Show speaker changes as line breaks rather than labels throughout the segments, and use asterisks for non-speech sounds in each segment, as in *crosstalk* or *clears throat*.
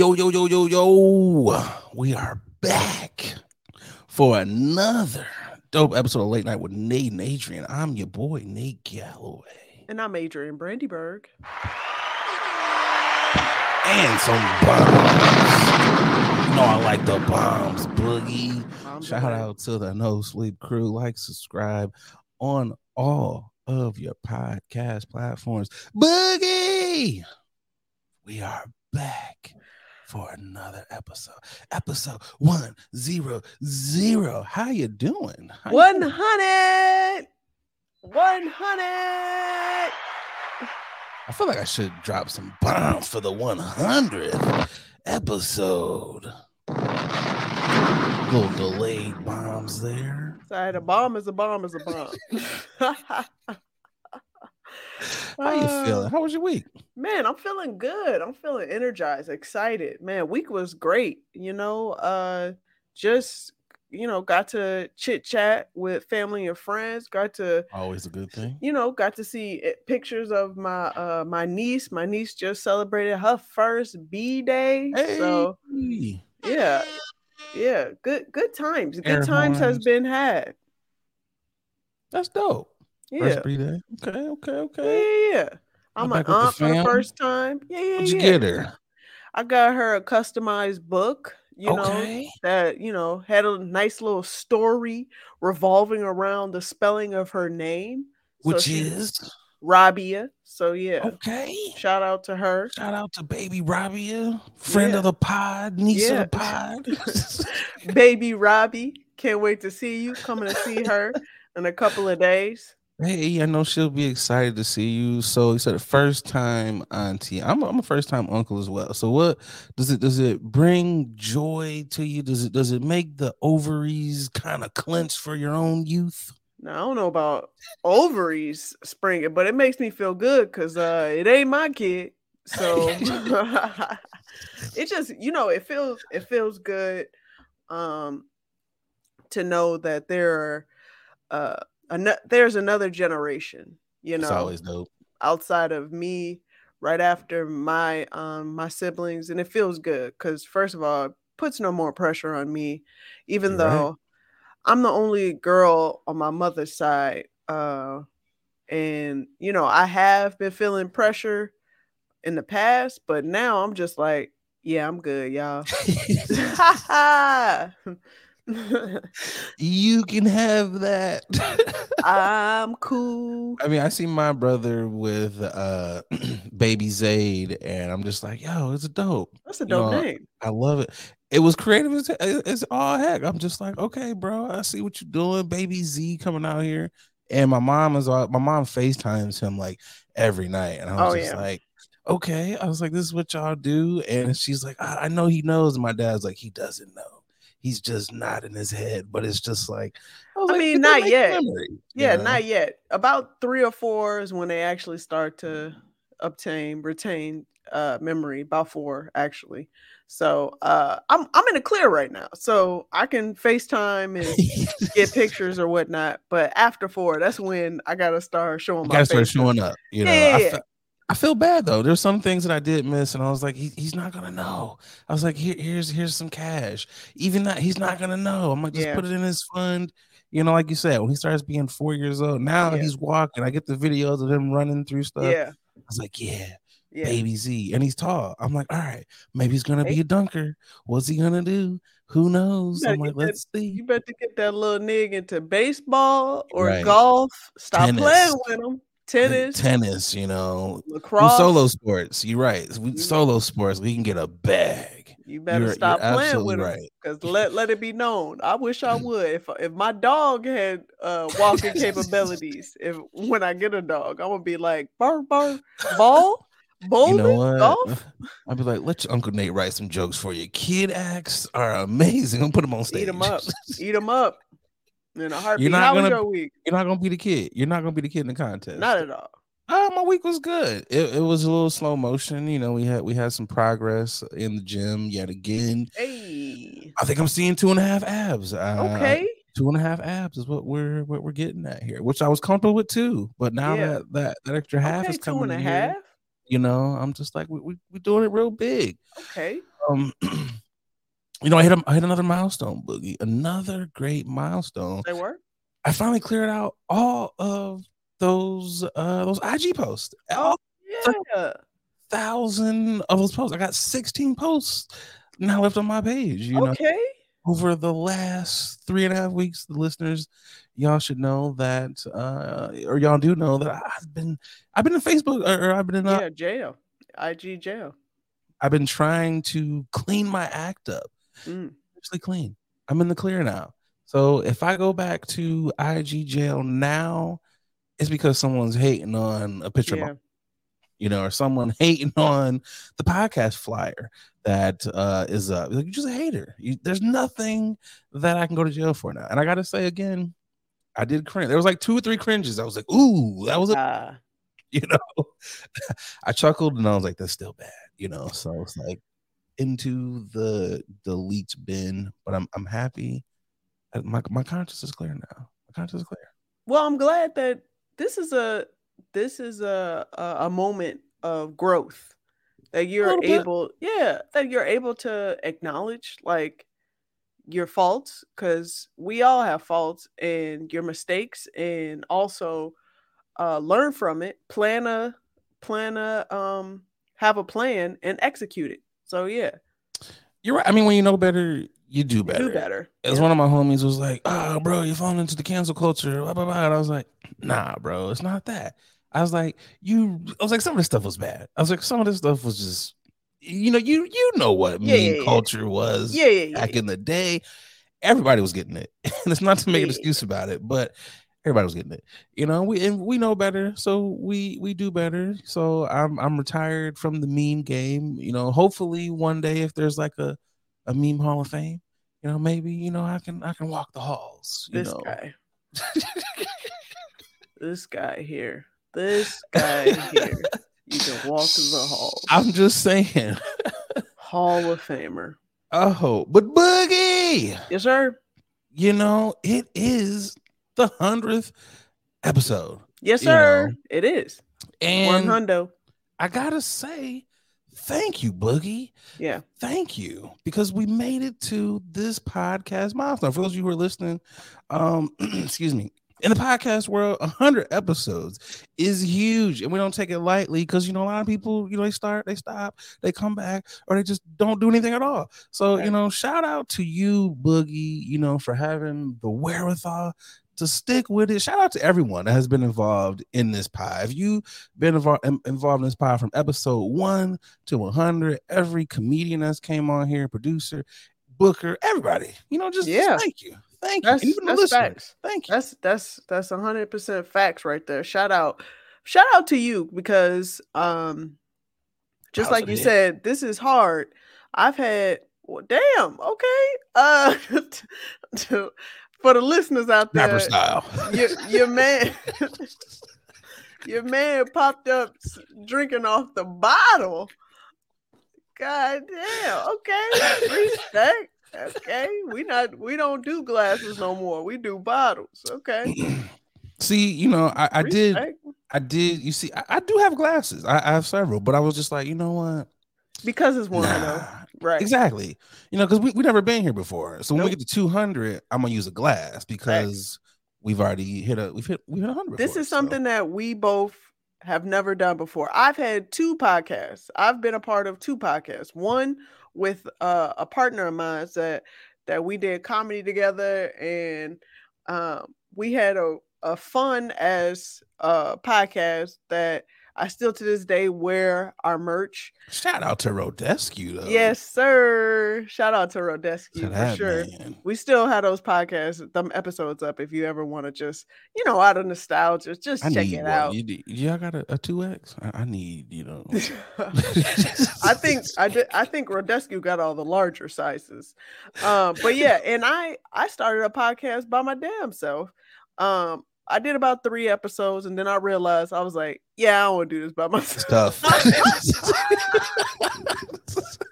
Yo, yo, yo, yo, yo. We are back for another dope episode of Late Night with Nate and Adrian. I'm your boy, Nate Galloway.
And I'm Adrian Brandyberg.
And some bombs. You know, I like the bombs, Boogie. Shout out to the No Sleep crew. Like, subscribe on all of your podcast platforms. Boogie, we are back for another episode. Episode one zero zero. How you doing? How
100! 100!
I feel like I should drop some bombs for the 100th episode. Little delayed bombs there.
Sorry, a bomb is a bomb is a bomb. *laughs* *laughs*
How you
Uh,
feeling? How was your week?
Man, I'm feeling good. I'm feeling energized, excited. Man, week was great. You know, uh just you know, got to chit chat with family and friends, got to
Always a good thing.
you know, got to see eh, pictures of my uh my niece. My niece just celebrated her first B day. So yeah, yeah, good good times. Good
Air
times has been had.
that's dope.
Yeah.
First B-Day. Okay, okay, okay.
yeah, yeah. I'm
back
an
with the
aunt for the first time. Yeah, yeah,
What'd you
yeah.
get her?
I got her a customized book, you know,
okay.
that, you know, had a nice little story revolving around the spelling of her name.
Which
she-
is
Rabia. So yeah.
okay.
Shout out to her.
Shout out to baby Rabia, friend
Yeah.
of the pod, niece
Yeah.
of the pod. *laughs*
Baby Robbie. Can't wait to see you. Coming to see her *laughs* in a couple of days.
Hey, I know she'll be excited to see you. So you said first time auntie. I'm a, I'm a first time uncle as well. So what does it does it bring joy to you? Does it does it make the ovaries kind of clench for your own youth?
Now I don't know about ovaries springing, but it makes me feel good because uh it ain't my kid. So *laughs* it just you know it feels it feels good um to know that there are uh ano- there's another generation, you
It's
know,
always dope.
outside of me right after my um my siblings and it feels good because first of all it puts no more pressure on me even
You're right.
though i'm the only girl on my mother's side uh and you know i have been feeling pressure in the past but now i'm just like yeah i'm good y'all *laughs* *laughs* *laughs* *laughs*
you can have that.
i'm *laughs* cool
I mean, I see my brother with uh *clears throat* baby Zaid, and I'm just like, yo, it's dope.
that's a
You
dope
know,
name
I love it. It was creative as it's all heck. I'm just like, okay, bro, I see what you're doing. Baby Z coming out here. And my mom is all my mom FaceTimes him like every night. And I was
Oh,
just
yeah.
like, okay. I was like, this is what y'all do. And she's like, I, I know he knows. And my dad's like, he doesn't know. He's just not in his head. But it's just like,
I
like,
mean, not yet.
memories," you
Yeah,
know?
not yet. About three or four is when they actually start to obtain, retain uh memory. About four, actually. So uh I'm I'm in the clear right now. So I can FaceTime and *laughs* get pictures or whatnot. But after four, that's when I gotta start showing my
gotta start showing up. You know,
Yeah,
I, fe- I feel bad though. There's some things that I did miss, and I was like, he, he's not gonna know. I was like, Here, here's here's some cash. Even that he's not gonna know. I'm like, just
Yeah.
put it in his fund. You know, like you said, when he starts being four years old, now
Yeah.
he's walking. I get the videos of him running through stuff.
Yeah,
I was like, yeah,
yeah.
baby Z, and he's tall. I'm like, all right, maybe he's gonna be a dunker. What's he gonna do? Who knows? I'm like, let's see.
You better get that little nigga into baseball or
Right.
golf. Stop
Tennis.
playing with him. Tennis,
tennis, you know,
lacrosse.
solo sports. You're right. We, solo sports, we can get a bag.
You better
You're-
stop
you're
playing with him.
right.
Cause let let it be known. I wish I *laughs* would. If if my dog had uh walking capabilities, if when I get a dog, I'm gonna be like bar bar ball, bowling,
You know what?
golf.
I'd be like, let your Uncle Nate write some jokes for you. Kid acts are amazing. I'm gonna put them on stage. *laughs*
Eat them up. Eat them up. In a heartbeat.
not
How
gonna-
your week?
You're not gonna be the kid. You're not gonna be the kid in the contest.
Not at all.
Uh, my week was good. It, it was a little slow motion. You know, we had we had some progress in the gym yet again.
Hey.
I think I'm seeing two and a half abs. Uh,
Okay.
two and a half abs is what we're what we're getting at here, which I was comfortable with too. But now
Yeah.
that, that that extra half
Okay.
is
Two
coming
and a
in here,
half.
You know, I'm just like we we we doing it real big.
Okay.
um, *clears throat* you know, I hit a, I hit another milestone, Boogie. Another great milestone.
They were.
I finally cleared out all of those uh those IG posts.
Oh yeah.
Thousand of those posts. I got 16 posts now left on my page. You know,
okay.
over the last three and a half weeks, the listeners, y'all should know that, uh, or y'all do know that I've been, I've been in Facebook, or, or I've been in, uh,
Yeah, jail. IG jail.
I've been trying to clean my act up,
Mm.
actually clean. I'm in the clear now. So if I go back to IG jail now, it's because someone's hating on a picture
Yeah.
you know, or someone *laughs* hating on the podcast flyer that uh is. Like, you're just a hater. You, there's nothing that I can go to jail for now. And I gotta say again, I did cringe. There was like two or three cringes. I was like, ooh, that was a
Ah, *laughs*
you know. *laughs* I chuckled and I was like, that's still bad, you know. So it's like into the delete bin, but I'm I'm happy. My my conscience is clear now. My conscience is clear.
well, I'm glad that this is a this is a a, a moment of growth that you're
little bit.
able, yeah, that you're able to acknowledge like your faults because we all have faults and your mistakes, and also uh, learn from it. Plan a plan a um have a plan and execute it. So yeah,
You're right. I mean, when you know better, you do
you
better.
do better.
As
Yeah.
one of my homies was like, "Oh, bro, you're falling into the cancel culture." Blah, blah, blah. And I was like, "Nah, bro, it's not that." I was like, "You," I was like, "Some of this stuff was bad." I was like, "Some of this stuff was just, you know, you you know what
Yeah,
meme
yeah,
culture was
yeah, yeah, yeah.
back in the day. Everybody was getting it, *laughs* and it's not to make an excuse about it, but everybody was getting it. You know, we and we know better, so we we do better. So I'm I'm retired from the meme game. You know, hopefully one day if there's like a a meme hall of fame, you know, maybe you know I can I can walk the halls. You
this
know,
guy. *laughs* this guy here. This guy here. You can walk the halls.
I'm just saying.
Hall of Famer.
Oh, but Boogie,
Yes, sir.
you know, it is the hundredth episode,
Yes, sir.
know,
it is. One
and
hundo.
I gotta say, thank you, Boogie.
Yeah.
Thank you because we made it to this podcast milestone. For those of you who are listening, um, *clears throat* excuse me, in the podcast world, 100 episodes is huge, and we don't take it lightly because you know a lot of people, you know, they start, they stop, they come back, or they just don't do anything at all. So you know, shout out to you, Boogie, you know, for having the wherewithal to stick with it. Shout out to everyone that has been involved in this pie. If you've been involved involved in this pie from episode one to 100, every comedian that's came on here, producer, booker, everybody, you know, just, just
Yeah.
thank you, thank you,
That's,
and even the listeners,
facts.
thank you.
That's that's that's hundred percent facts right there. Shout out, shout out to you because um, just like you
hit?
said, this is hard. I've had well, damn okay. Uh, *laughs* to, for the listeners out there,
Rapper style.
your, your man *laughs* your man popped up drinking off the bottle god damn okay respect okay we not we don't do glasses no more we do bottles okay *clears throat*
See, you know, I, I did, I did. You see, I, I do have glasses. I, I have several, but I was just like, you know what?
Because it's one I know.
Nah.
right
Exactly. You know, because we we never been here before. So when we get to 200, I'm gonna use a glass because we've already hit a we've hit we've hit 100.
this
before,
is
so-
something that we both have never done before. I've had two podcasts. I've been a part of two podcasts. One with uh, a partner of mine that that we did comedy together, and um, we had a a fun as uh podcast that I still to this day wear our merch.
Shout out to Rodescu though.
Yes, sir. Shout out to Rodescu
to
for sure
man.
we still have those podcasts, them episodes up if you ever want to just, you know, out of nostalgia, just
I
check it
one.
out.
You, need- y'all got a, a 2X? I, I need, you know. *laughs*
I think I did I think Rodescu got all the larger sizes. Um, but yeah, and I I started a podcast by my damn self. Um, I did about three episodes and then I realized I was like, yeah, I don't want to do this by
It's
myself.
tough. *laughs*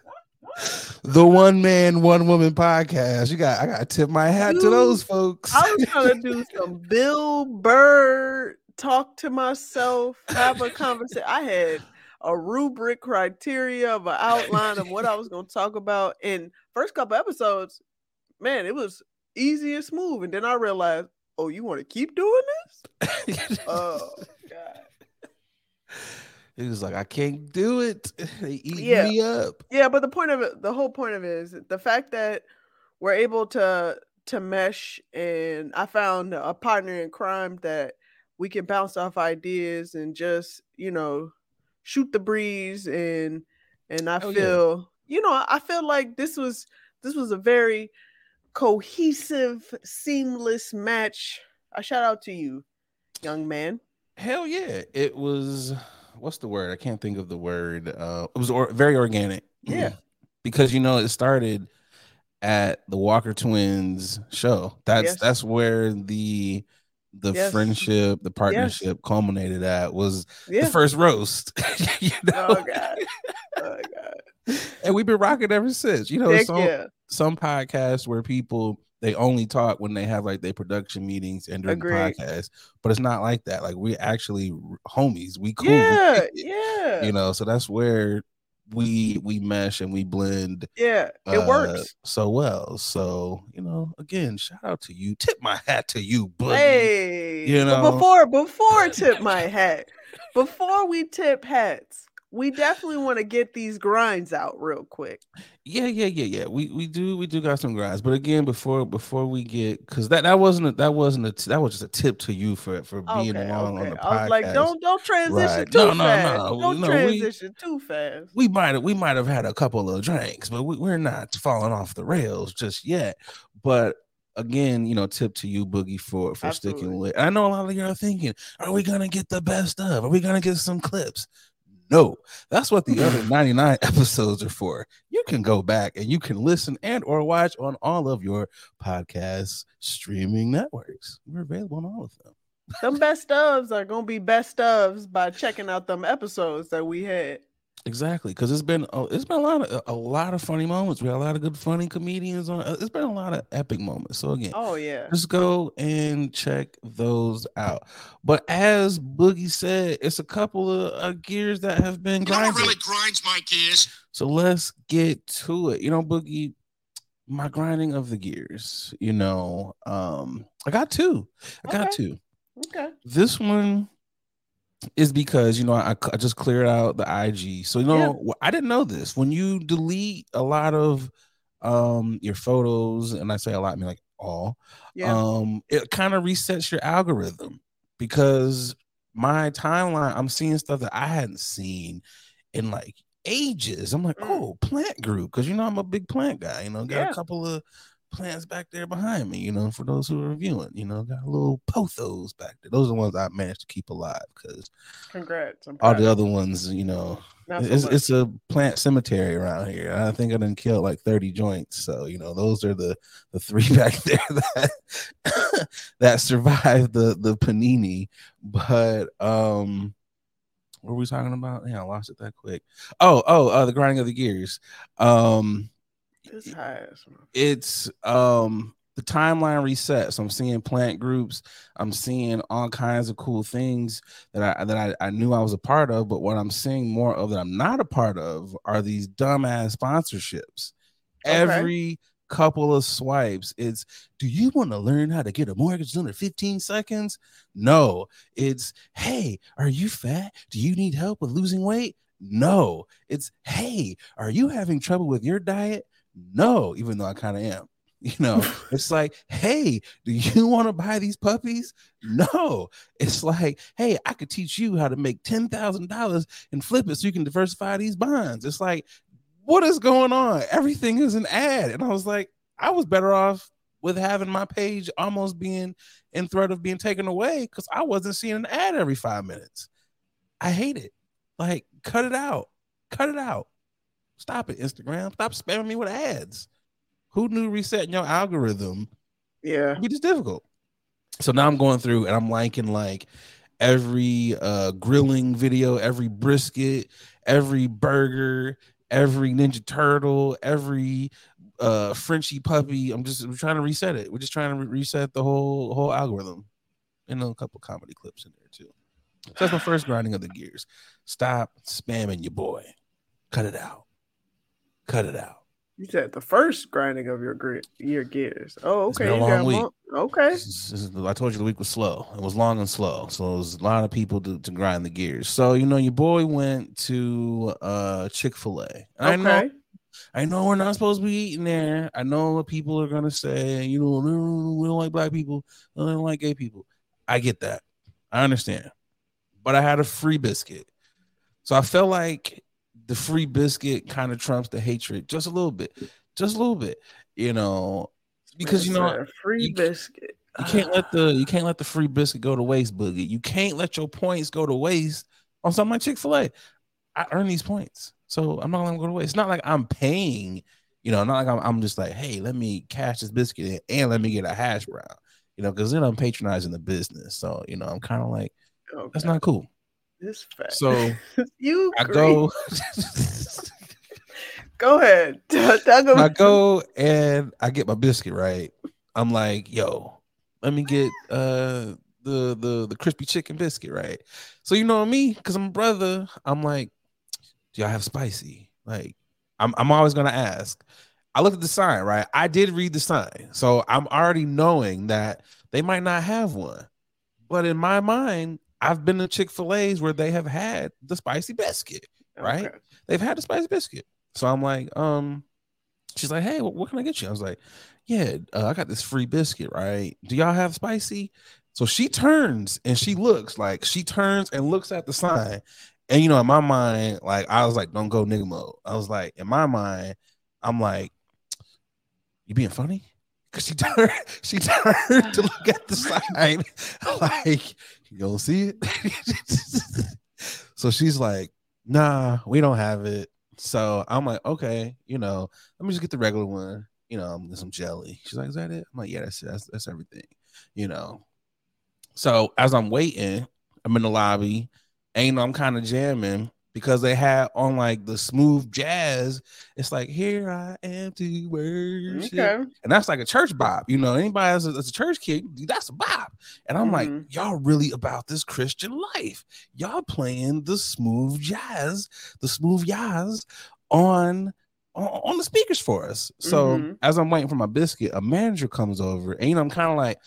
*laughs* the one man, one woman podcast. You got I gotta tip my hat to those folks.
I was trying to do *laughs* some Bill Burr talk to myself, have a conversation. I had a rubric criteria of an outline of what I was going to talk about. And first couple episodes, man, it was easy and smooth. And then I realized, oh, you want to keep doing this? *laughs* oh God.
He was like, I can't do it. *laughs* They eat
Yeah.
me up.
Yeah, but the point of it, the whole point of it is the fact that we're able to to mesh, and I found a partner in crime that we can bounce off ideas and just you know shoot the breeze, and and I
Oh, yeah.
feel you know I feel like this was this was a very cohesive, seamless match. I shout out to you, young man.
Hell yeah. It was what's the word? I can't think of the word. Uh it was or, very organic.
Yeah.
because you know it started at the Walker twins show. That's
Yes.
that's where the the
Yes.
friendship, the partnership culminated at was the first roast. *laughs* you oh, know?
Oh god. Oh god.
and we've been rocking ever since. You know,
Heck
some
yeah.
some podcasts where people they only talk when they have like their production meetings and during
Agreed.
the podcast, but it's not like that. Like we actually homies, we cool,
Yeah, *laughs* yeah.
you know. So that's where we we mesh and we blend
Yeah, it
uh,
works.
so well. So you know, again, shout out to you. Tip my hat to you, buddy.
Hey,
you know.
before *laughs* before tip my hat, before we tip hats, we definitely want to get these grinds out real quick.
Yeah, yeah, yeah, yeah. We we do we do got some grinds, but again, before before we get because that that wasn't a, that wasn't a that was just a tip to you for for being
Okay,
along
okay.
on the podcast.
I was like, don't don't transition
Right.
too
No, no,
fast.
no.
Don't
No, we-
transition too fast.
we might have we might have had a couple of drinks, but we, we're not falling off the rails just yet. But again, you know, tip to you, Boogie, for for sticking
Absolutely.
with. I know a lot of you are thinking, are we gonna get the best of? Are we gonna get some clips? No, that's what the *laughs* other 99 *laughs* episodes are for. You can go back and you can listen and or watch on all of your podcast streaming networks. We're available on all of them.
Them best ofs are gonna be best ofs by checking out them episodes that we had.
Exactly, because it's been oh, it's been a lot of a lot of funny moments. We had a lot of good funny comedians on. uh, It's been a lot of epic moments. So again,
Oh yeah.
just go and check those out. But as Boogie said, it's a couple of uh, gears that have been
You know what
grinding.
really grinds my gears?
So let's get to it. You know, Boogie, my grinding of the gears. You know, um, I got two. I got two.
Okay.
This one is because you know I, I just cleared out the IG. So you know wh- I didn't know this. When you delete a lot of um your photos, and I say a lot, I mean like all,
Yeah.
um, it kind of resets your algorithm because my timeline, I'm seeing stuff that I hadn't seen in like ages. I'm like,
Mm.
oh, plant group, because you know I'm a big plant guy. You know, got
Yeah.
a couple of plants back there behind me. You know, for those who are viewing, you know, got a little pothos back there. Those are the ones I managed to keep alive because
Congrats.
All the other ones, you know,
so
it's,
much.
it's a plant cemetery around here. I think I done kill like 30 joints. So, you know, those are the the three *laughs* back there that *laughs* that survived the the panini. But um what were we talking about? Yeah, I lost it that quick. Oh, oh, uh the grinding of the gears. Um
This has
it's um the timeline resets. I'm seeing plant groups. I'm seeing all kinds of cool things that I that I, I knew I was a part of, but what I'm seeing more of that I'm not a part of are these dumbass sponsorships.
Okay.
Every couple of swipes, it's do you want to learn how to get a mortgage in 15 seconds? No, it's hey, are you fat? Do you need help with losing weight? No, it's hey, are you having trouble with your diet? No, even though I kind of am. *laughs* You know, it's like, hey, do you want to buy these puppies? No, it's like, hey, I could teach you how to make ten thousand dollars and flip it so you can diversify these bonds. It's like, what is going on? Everything is an ad, and I was like, I was better off with having my page almost being in threat of being taken away because I wasn't seeing an ad every five minutes. I hate it. Like, cut it out. Cut it out. Stop it, Instagram. Stop spamming me with ads. Who knew resetting your algorithm
yeah.
be this difficult? So now I'm going through and I'm liking like every uh grilling video, every brisket, every burger, every Ninja Turtle, every uh Frenchy puppy. I'm just I'm trying to reset it. We're just trying to re- reset the whole whole algorithm. And a couple comedy clips in there too. So that's my first grinding of the gears. Stop spamming your boy. Cut it out. Cut it out.
You said the first grinding of your grit, your gears. Oh,
It's
okay.
a
got
long
mo- Okay.
This is- this is- I told you the week was slow. It was long and slow. So it was a lot of people to, to grind the gears. So you know, your boy went to uh Chick-fil-A. And I know
Okay.
I know we're not supposed to be eating there. I know what people are gonna say, you know, "No, we don't like black people, we don't like gay people. I get that. I understand. But I had a free biscuit. So I felt like the free biscuit kind of trumps the hatred just a little bit. Just a little bit, you know, because you know
free
you-
biscuit.
you can't let the you can't let the free biscuit go to waste, boogie. You can't let your points go to waste on something like Chick Fil A. I earn these points, so I'm not gonna go to waste. It's not like I'm paying, you know, not like I'm, I'm just like, hey, let me cash this biscuit in and let me get a hash brown, you know, because then I'm patronizing the business. So you know, I'm kind of like,
okay.
that's not cool.
This fact.
So *laughs*
you
I go, *laughs*
Go ahead. *laughs* Talk
I go and I get my biscuit right. I'm like, yo, let me get uh the the the crispy chicken biscuit right. So you know me, because I'm a brother. I'm like, do y'all have spicy? Like, I'm I'm always gonna ask. I look at the sign, right? I did read the sign, so I'm already knowing that they might not have one. But in my mind, I've been to Chick Fil A's where they have had the spicy biscuit right?
Okay.
they've had the spicy biscuit. So I'm like, um, she's like, hey, what, what can I get you? I was like, yeah, uh, I got this free biscuit, right? Do y'all have spicy? So she turns and she looks like she turns and looks at the sign. And you know, in my mind, like I was like, don't go nigga mode. I was like, in my mind, I'm like, you being funny? Cause she turned, she turned to look at the sign, *laughs* like, you don't see it. so she's like, nah, we don't have it. So I'm like, okay, you know, let me just get the regular one, you know, um, some jelly. She's like, is that it? I'm like, yeah, that's it. That's, that's everything, you know. So as I'm waiting, I'm in the lobby, and you know, I'm kind of jamming because they had on like the smooth jazz. It's like, here I am to worship.
Okay.
And that's like a church bop. You know, anybody that's a, that's a church kid, that's a bop. And I'm like,
Mhm.
y'all really about this Christian life. Y'all playing the smooth jazz, the smooth jazz on on, the speakers for us. So
Mhm.
as I'm waiting for my biscuit, a manager comes over, and you know, I'm kind of like,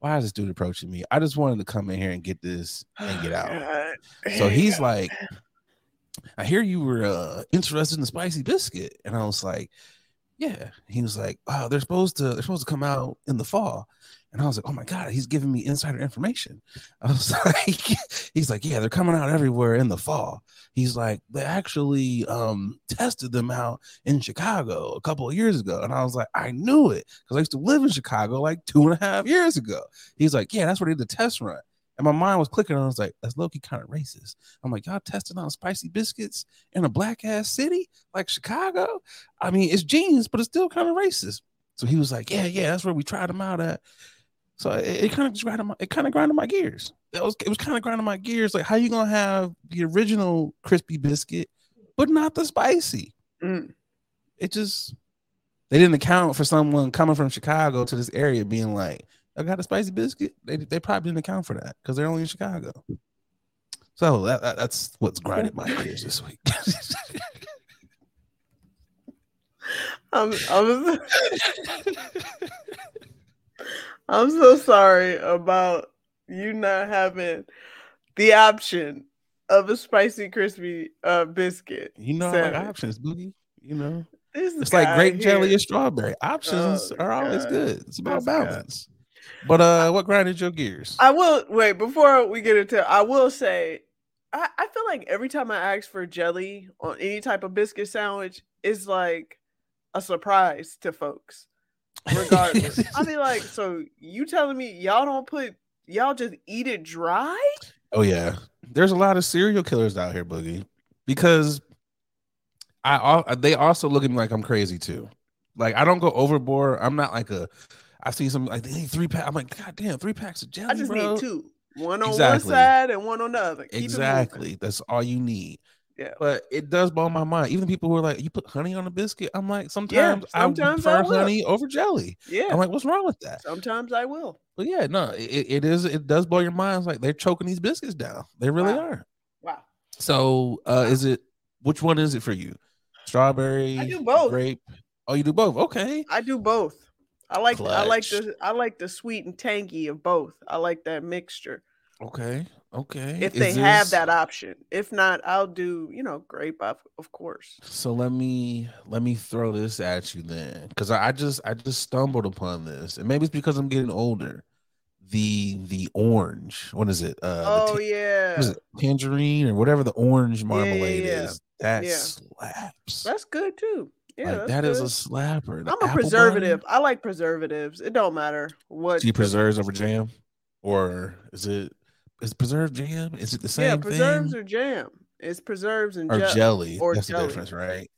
why is this dude approaching me? I just wanted to come in here and get this and get *sighs* out. So he's like, I hear you were uh, interested in the spicy biscuit, and I was like, yeah. He was like, wow, they're supposed to they're supposed to come out in the fall, and I was like, oh my god, he's giving me insider information. *laughs* I was like, he's like, yeah, they're coming out everywhere in the fall. He's like, they actually um tested them out in Chicago a couple of years ago, and I was like, I knew it because I used to live in Chicago like two and a half years ago. He's like, yeah, that's where they did the test run. And my mind was clicking. And I was like, that's lowkey kind of racist. I'm like, y'all testing on spicy biscuits in a black ass city like Chicago? I mean, it's genius, but it's still kind of racist. So he was like, yeah, yeah, that's where we tried them out at. So it, it kind of just grinded my, it kind of grinded my gears. That was it was kind of grinding my gears. Like, how you gonna have the original crispy biscuit, but not the spicy?
Mm.
It just they didn't account for someone coming from Chicago to this area being like, I got a spicy biscuit. They, they probably didn't account for that because they're only in Chicago. So that, that- that's what's grinded my gears this week. *laughs*
I'm, I'm, I'm so sorry about you not having the option of a spicy crispy uh biscuit.
you know, like options, boogie. You know,
This
it's like grape
guy
jelly
here-
or strawberry. Options
Oh,
are always good. It's about
This
balance. But uh, what grinded your gears?
I will wait before we get into. I will say, I, I feel like every time I ask for jelly on any type of biscuit sandwich, it's like a surprise to folks. Regardless, *laughs* I'll be like, so you telling me y'all don't put y'all just eat it dry?
Oh yeah, there's a lot of serial killers out here, Boogie, because I they also look at me like I'm crazy too. Like I don't go overboard. I'm not like a. I see some like they need three pack. I'm like, God damn, three packs of jelly,
I just
bro.
need two, one on
Exactly.
one side and one on the other. Keep.
Exactly. That's all you need.
Yeah.
But it does blow my mind. Even people who are like, "You put honey on a biscuit," I'm like, sometimes,
sometimes
I
I
prefer
will.
honey over jelly.
Yeah.
I'm like, what's wrong with that?
Sometimes I will.
But yeah, no, it, it is. It does blow your mind. It's like they're choking these biscuits down. They really
Wow.
are.
Wow.
So, uh, is it which one is it for you? Strawberry,
I do both.
grape. Oh, you do both. Okay.
I do both. I like I like the I like the sweet and tangy of both. I like that mixture.
Okay. Okay.
If
Is
they have that option. If not, I'll do, you know, grape of, of course.
So let me let me throw this at you then, because I, just I just stumbled upon this, and maybe it's because I'm getting older. The the orange, what is it? Uh,
oh
ta-
yeah.
it? Tangerine or whatever the orange
yeah,
marmalade
yeah.
is. That
Yeah.
slaps.
That's good too. Yeah.
like that is a
good.
slapper. The
I'm a preservative.
butter-
I like preservatives. It don't matter what
Do you preserves over jam, or is it is preserved jam? Is it the same
Yeah, preserves
thing?
or jam. It's preserves and
or
je-
jelly?
or
That's
jelly.
the difference, right?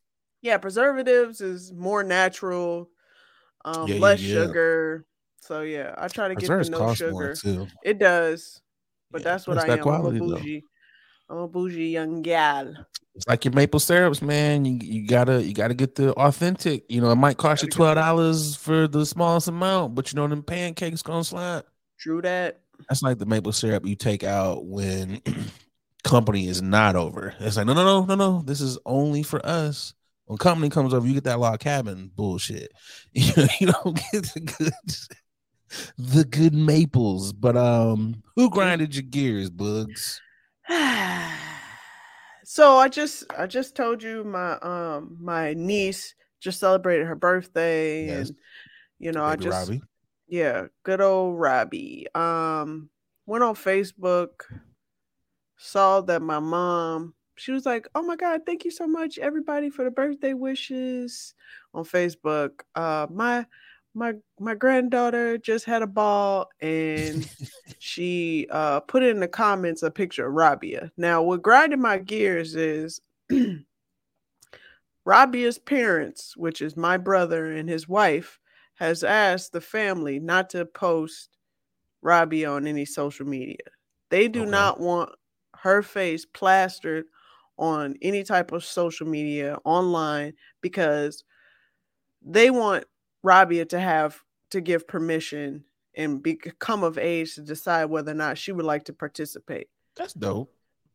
Yeah, preservatives is more natural, um,
Yeah, yeah,
less
yeah.
sugar. So yeah, I try to get
Preserves
the no
cost
sugar.
more too.
It does, but
Yeah,
that's what I
that
am.
quality,
I'm a
though.
I'm a bougie young gal.
It's like your maple syrups, man. You you gotta you gotta get the authentic. You know, it might cost you twelve dollars for the smallest amount, but you know them pancakes gonna slap.
True that.
That's like the maple syrup you take out when *clears throat* company is not over. It's like no no no no no. This is only for us. When company comes over, you get that log cabin bullshit. *laughs* You, know, you don't get the good the good maples. But um, who grinded your gears, bugs? *sighs* *sighs* *sighs*
so I just I just told you my um my niece just celebrated her birthday
Yes.
and you know I just
Robbie.
yeah good old Robbie um went on Facebook saw that my mom she was like oh my god thank you so much everybody for the birthday wishes on Facebook uh my my my granddaughter just had a ball and *laughs* she uh put in the comments a picture of Rabia. Now, what grinded my gears is *clears throat* Rabia's parents, which is my brother and his wife, has asked the family not to post Rabia on any social media. They do
Okay.
not want her face plastered on any type of social media online because they want Rabia to have to give permission and become of age to decide whether or not she would like to participate.
That's dope.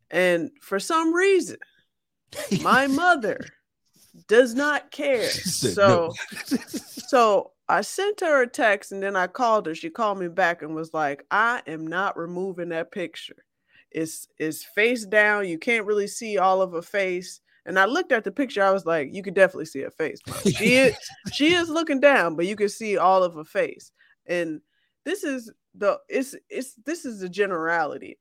And for some reason, *laughs* my mother does not care. So
no. *laughs* *laughs*
so I sent her a text and then I called her. She called me back and was like, I am not removing that picture. It's it's face down. You can't really see all of her face. And I looked at the picture, I was like, you could definitely see her face. *laughs* She is she is looking down, but you can see all of her face. And this is the it's it's this is the generality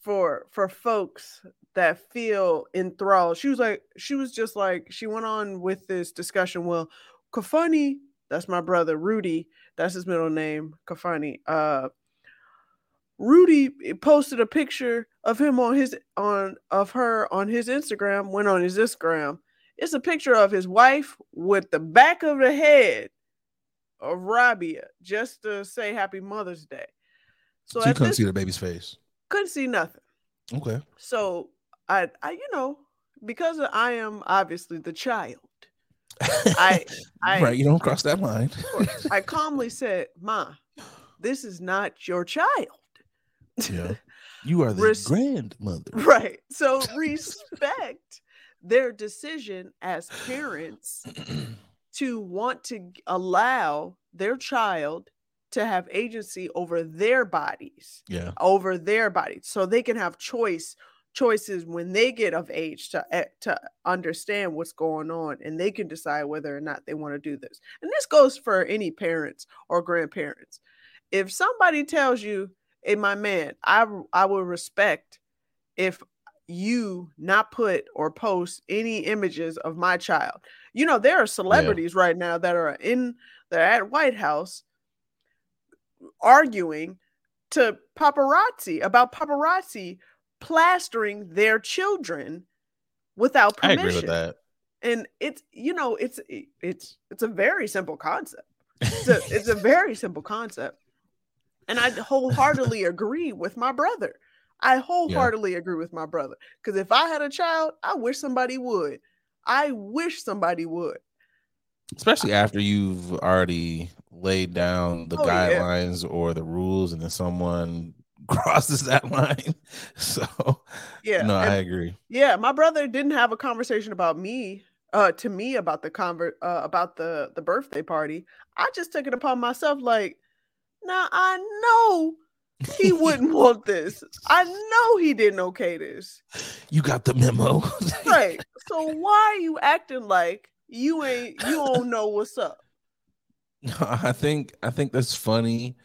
for for folks that feel enthralled. She was like, she was just like, she went on with this discussion. Well, Kafani, that's my brother Rudy, that's his middle name, Kafani. Uh Rudy eh, posted a picture of him on his on of her on his Instagram, went on his Instagram. It's a picture of his wife with the back of the head of Rabia just to say happy Mother's Day. So,
So you couldn't
this,
see the baby's face.
couldn't see nothing.
Okay.
So I I you know, because I am obviously the child, I *laughs* I
right, you don't cross that line.
I *laughs* calmly said, Ma, this is not your child.
Yeah. *laughs* You are the
Res-
grandmother.
Right. So *laughs* respect their decision as parents *clears throat* to want to allow their child to have agency over their bodies,
yeah.
over their bodies, so they can have choice choices when they get of age to eh, to understand what's going on and they can decide whether or not they want to do this. And this goes for any parents or grandparents. If somebody tells you, "Hey, my man, I I will respect if you not put or post any images of my child. You know, there are celebrities right now that are in they're at White House arguing to paparazzi about paparazzi plastering their children without
I
permission.
agree with that.
And it's you know, it's it's it's a very simple concept. *laughs* It's a, it's a very simple concept. And I wholeheartedly agree with my brother. I wholeheartedly yeah. agree with my brother. Because if I had a child, I wish somebody would. I wish somebody would.
Especially after you've already laid down the oh, guidelines yeah. or the rules, and then someone *laughs* crosses that line. *laughs* So yeah, no, and, I agree.
Yeah, my brother didn't have a conversation about me uh to me about the convert uh, about the the birthday party. I just took it upon myself like, now I know he *laughs* wouldn't want this. I know he didn't okay this.
You got the memo. *laughs*
right. So why are you acting like you ain't you don't know what's up?
I think I think that's funny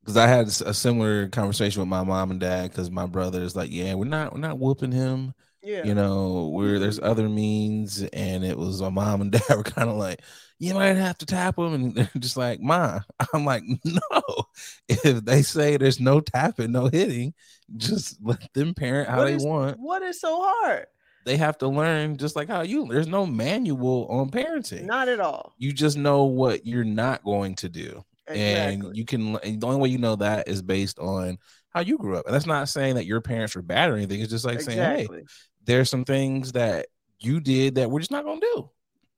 because I had a similar conversation with my mom and dad because my brother is like, yeah, we're not we're not whooping him. Yeah. You know, where there's other means, and it was my mom and *laughs* dad were kind of like, you might have to tap them, and *laughs* they're just like, ma. *laughs* I'm like, no. If they say there's no tapping, no hitting, just let them parent how
what
they
is,
want.
What is so hard?
They have to learn just like how you. There's no manual on parenting.
Not at all.
You just know what you're not going to do. Exactly. And you can the only way you know that is based on how you grew up. And that's not saying that your parents were bad or anything. It's just like exactly. saying, hey, there's some things that you did that we're just not gonna do.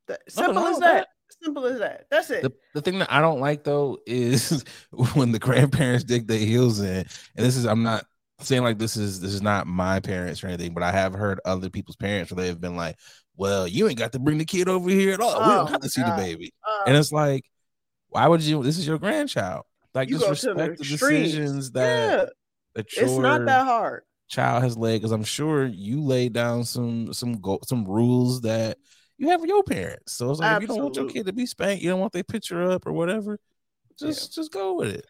That, simple as that. that. Simple as that. That's it.
The, the thing that I don't like though is *laughs* when the grandparents dig their heels in. And this is I'm not saying like this is this is not my parents or anything, but I have heard other people's parents where they've been like, Well, you ain't got to bring the kid over here at all. Oh, we don't have to see God. the baby. Uh, and it's like, why would you this is your grandchild? Like just respect the, the decisions that, yeah.
that it's not that hard
child has laid because I'm sure you laid down some some go- some rules that you have for your parents. So it's like Absolutely. if you don't want your kid to be spanked, you don't want their picture up or whatever, just yeah. just go with it.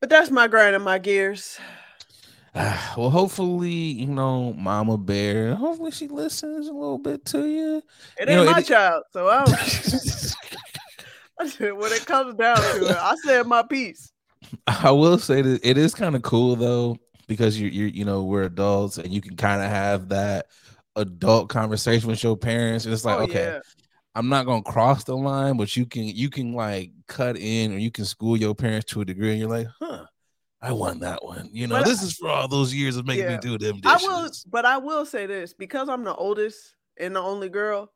But that's my grind and my gears.
Uh, *sighs* well, hopefully, you know, Mama Bear. Hopefully, she listens a little bit to you.
It
you
ain't know, my it, child, so I don't. *laughs* *laughs* when it comes down to it, I said my piece. *laughs*
I will say that it is kind of cool though because you're, you're you know we're adults and you can kind of have that adult conversation with your parents and it's like oh, okay yeah. i'm not gonna cross the line but you can you can like cut in or you can school your parents to a degree and you're like huh I won that one. You know, but this I, is for all those years of making yeah. me do them dishes.
I will, but I will say this because I'm the oldest and the only girl.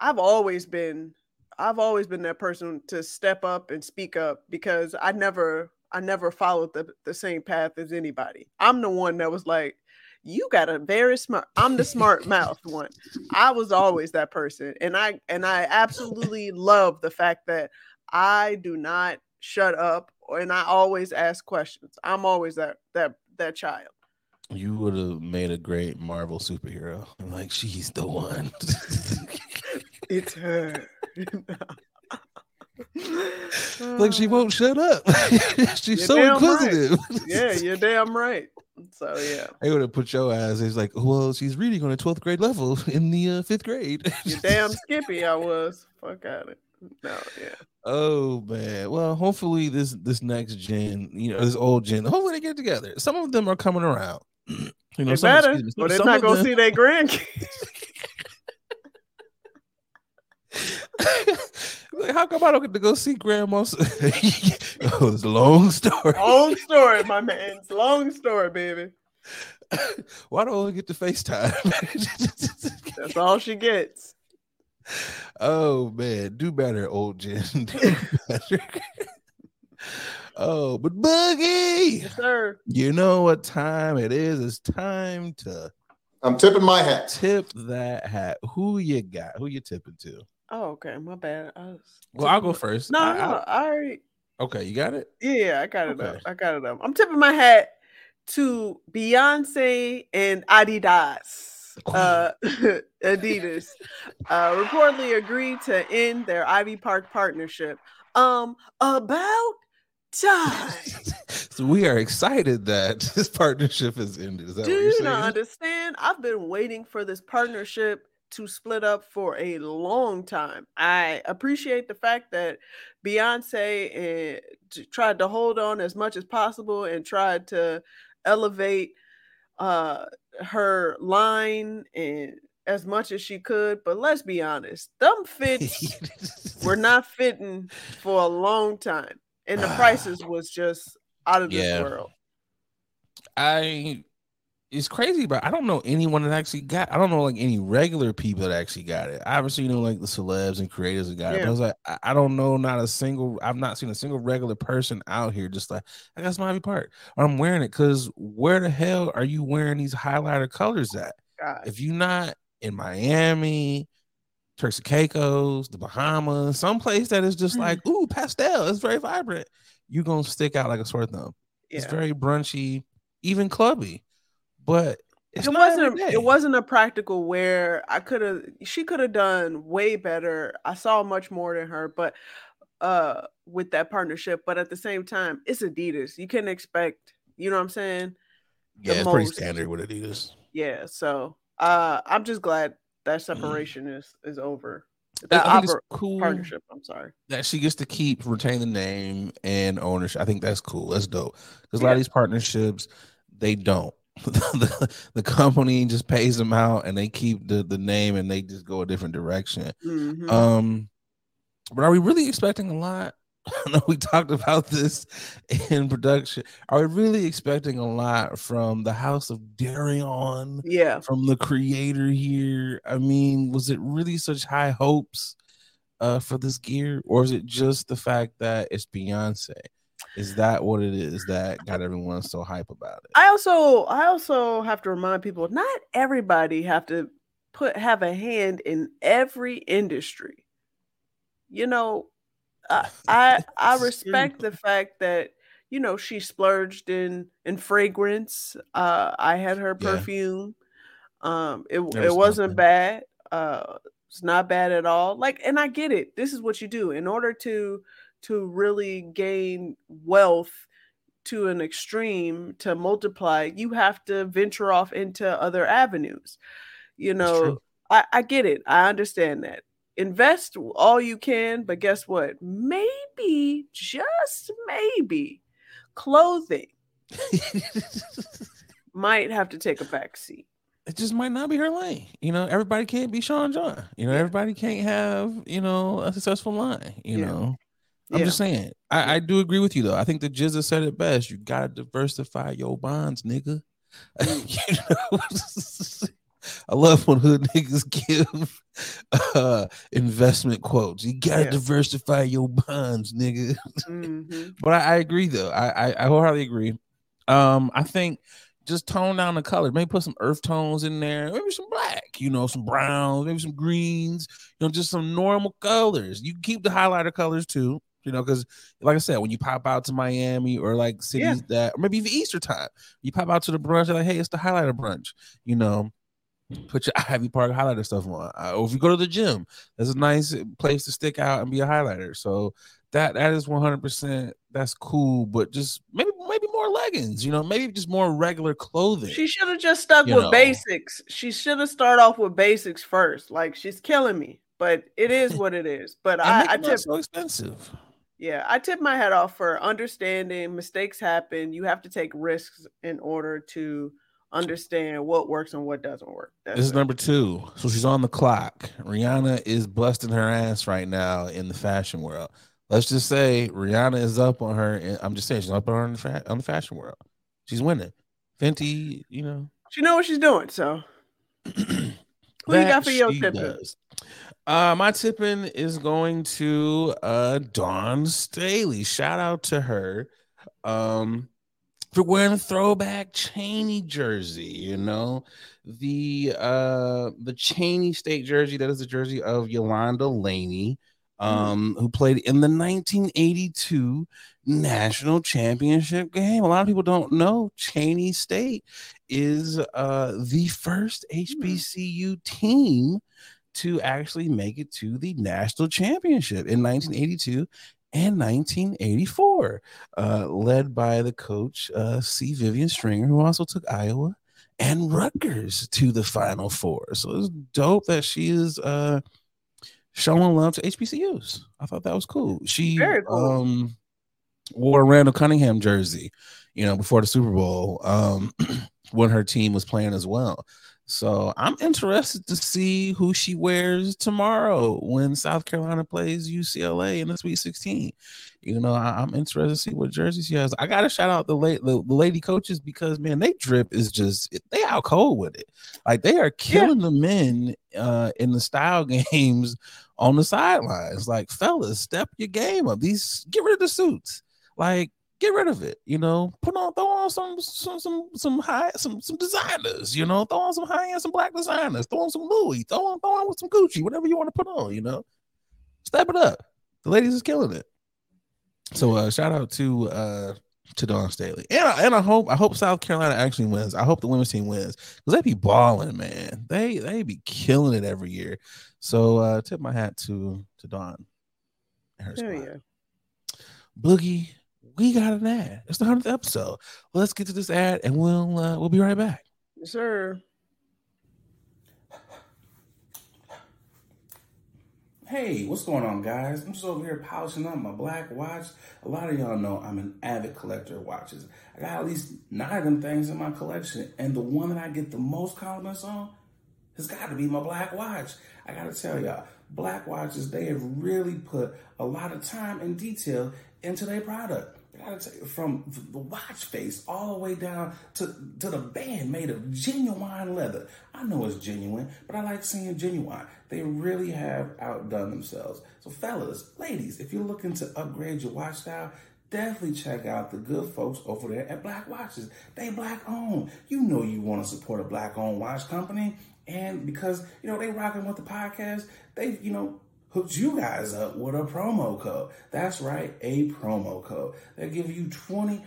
I've always been, I've always been that person to step up and speak up because I never I never followed the, the same path as anybody. I'm the one that was like, you got a very smart *laughs* i'm the smart mouth one. I was always that person and i and i absolutely love the fact that i do not shut up and i always ask questions. I'm always that that that child.
You would have made a great marvel superhero. I'm like she's the one.
It's *laughs* her *laughs* *laughs*
like she won't shut up. *laughs* She's so inquisitive.
Right. Yeah, *laughs* you're damn right. So yeah,
they would have put your ass. He's like, well, she's reading on a 12th grade level in the uh, fifth grade.
you damn skippy, I was. Fuck at it. No, yeah.
Oh man. Well, hopefully this this next gen, you know, this old gen, hopefully they get together. Some of them are coming around. *clears throat*
You know, they some, better, or they're not gonna them... see their grandkids.
Like, how come I don't get to go see grandma? *laughs* oh, it's a long story.
Long story, my man. It's long story, baby. *laughs*
Why don't I get to FaceTime? *laughs*
That's all she gets.
Oh man, do better, old Jen. Better. oh, but Boogie,
yes, sir.
You know what time it is? It's time to.
I'm tipping my hat.
Tip that hat. Who you got? Who you tipping to?
Oh, okay. My bad.
well, I'll go first.
No,
I,
no, I, I already.
Okay, you got it.
Yeah, I got it okay. up. I got it up. I'm tipping my hat to Beyonce and Adidas. *laughs* Uh, *laughs* Adidas uh, reportedly agreed to end their Ivy Park partnership. Um, about time. *laughs*
so we are excited that this partnership is ended. Is that
Do
you
not understand? I've been waiting for this partnership to split up for a long time. I appreciate the fact that Beyonce uh, tried to hold on as much as possible and tried to elevate uh, her line and as much as she could. But let's be honest, them fits were *laughs* not fitting for a long time, and the prices was just out of this world.
I it's crazy, but I don't know anyone that actually got. I don't know like any regular people that actually got it. Obviously, you know, like the celebs and creators that got yeah. it. But I was like, I, I, don't know, not a single. I've not seen a single regular person out here just like I got some Ivy Park. I'm wearing it because where the hell are you wearing these highlighter colors at? God. If you're not in Miami, Turks and Caicos, the Bahamas, someplace that is just mm. like ooh pastel, it's very vibrant. You're gonna stick out like a sore thumb. Yeah. It's very brunchy, even clubby but
it wasn't it wasn't a practical where I could have she could have done way better. I saw much more than her, but uh with that partnership, but at the same time, it's Adidas. You can expect, you know what I'm saying?
Yeah, it's most. pretty standard with Adidas.
Yeah, so uh I'm just glad that mm-hmm. separation mm. is is over. That cool partnership. I'm sorry
that she gets to keep retain the name and ownership. I think that's cool. That's dope because a lot of these partnerships they don't. The, *laughs* the company just pays them out and they keep the, the name and they just go a different direction. Mm-hmm. Um, but are we really expecting a lot? *laughs* I know we talked about this in production. Are we really expecting a lot from the House of Deréon?
Yeah,
from the creator here. I mean, was it really such high hopes uh, for this gear, or is it just the fact that it's Beyonce? Is that what it is that got everyone so hype about it?
I also I also have to remind people not everybody have to put have a hand in every industry. You know, I I, I *laughs* respect the fact that you know she splurged in in fragrance. Uh I had her perfume. Yeah. Um it it wasn't bad. Uh it's not bad at all. Like and I get it. This is what you do in order to to really gain wealth to an extreme to multiply, you have to venture off into other avenues. You know, I, I get it. I understand that. Invest all you can, but guess what? Maybe, just maybe, clothing *laughs* might have to take a back seat
it just might not be her lane. You know, everybody can't be Sean John. You know, everybody can't have, you know, a successful line, you yeah. know. I'm yeah. just saying. I, I, do agree with you though. I think the GZA said it best. You gotta diversify your bonds, nigga. *laughs* you know? *laughs* I love when hood niggas give uh, investment quotes. You gotta yeah. diversify your bonds, nigga. Mm-hmm. *laughs* but I, I, agree though. I, I, I wholeheartedly agree. Um, I think just tone down the color. Maybe put some earth tones in there. Maybe some black. You know, some browns. Maybe some greens. You know, just some normal colors. You can keep the highlighter colors too you know, because like I said, when you pop out to Miami or like cities yeah. that, or maybe even Easter time, you pop out to the brunch, like, hey, it's the highlighter brunch, you know, put your *laughs* Ivy Park highlighter stuff on. Uh, or if you go to the gym, that's a nice place to stick out and be a highlighter. So that that is 100% that's cool, but just maybe maybe more leggings, you know, maybe just more regular clothing.
She should have just stuck with know. basics. She should have started off with basics first. Like she's killing me, but it is *laughs* what it is. But I, I tip
so expensive.
Yeah, I tip my hat off for understanding mistakes happen. You have to take risks in order to understand what works and what doesn't work.
That's this is it. number two. So she's on the clock. Rihanna is busting her ass right now in the fashion world. Let's just say Rihanna is up on her. I'm just saying she's up on her on the, fa- on the fashion world. She's winning. Fenty, you know.
She know what she's doing. So *clears throat* who you got for your tip?
Uh, my tipping is going to uh Dawn Staley. Shout out to her. Um, for wearing a throwback Cheyney jersey, you know, the uh the Cheyney State jersey that is the jersey of Yolanda Laney, um, who played in the 1982 national championship game. A lot of people don't know Cheyney State is uh the first HBCU team to actually make it to the national championship in 1982 and 1984, uh, led by the coach uh, C. Vivian Stringer, who also took Iowa and Rutgers to the Final Four. So it's dope that she is uh, showing love to HBCUs. I thought that was cool. She cool. Um, wore a Randall Cunningham jersey, you know, before the Super Bowl um, *clears throat* when her team was playing as well. So I'm interested to see who she wears tomorrow when South Carolina plays UCLA in the Sweet 16. You know, I, am interested to see what jersey she has. I got to shout out the late the, the, lady coaches because man, they drip is just they out cold with it. Like they are killing yeah. the men uh, in the style *laughs* games on the sidelines. Like fellas, step your game up. These get rid of the suits. Like get rid of it. You know, put on throw on some some some some high some some designers. You know, throw on some high end some black designers. Throw on some Louis. Throw on throw on with some Gucci. Whatever you want to put on. You know, step it up. The ladies is killing it. So uh, shout out to uh to Dawn Staley, and I, and I hope I hope South Carolina actually wins. I hope the women's team wins because they be balling, man. They they be killing it every year. So uh tip my hat to to Dawn.
Yeah.
Boogie, we got an ad. It's the hundredth episode. Let's get to this ad, and we'll uh, we'll be right back.
Yes, sir.
Hey, what's going on, guys? I'm just over here polishing up my black watch. A lot of y'all know I'm an avid collector of watches. I got at least nine of them things in my collection, and the one that I get the most compliments on has got to be my black watch. I got to tell y'all, black watches, they have really put a lot of time and detail into their product gotta tell you, from the watch face all the way down to, to the band made of genuine leather. I know it's genuine, but I like seeing genuine. They really have outdone themselves. So, fellas, ladies, if you're looking to upgrade your watch style, definitely check out the good folks over there at Black Watches. They black owned. You know you want to support a black owned watch company. And because, you know, they rocking with the podcast, they, you know, hooked you guys up with a promo code. That's right, a promo code. They give you 20%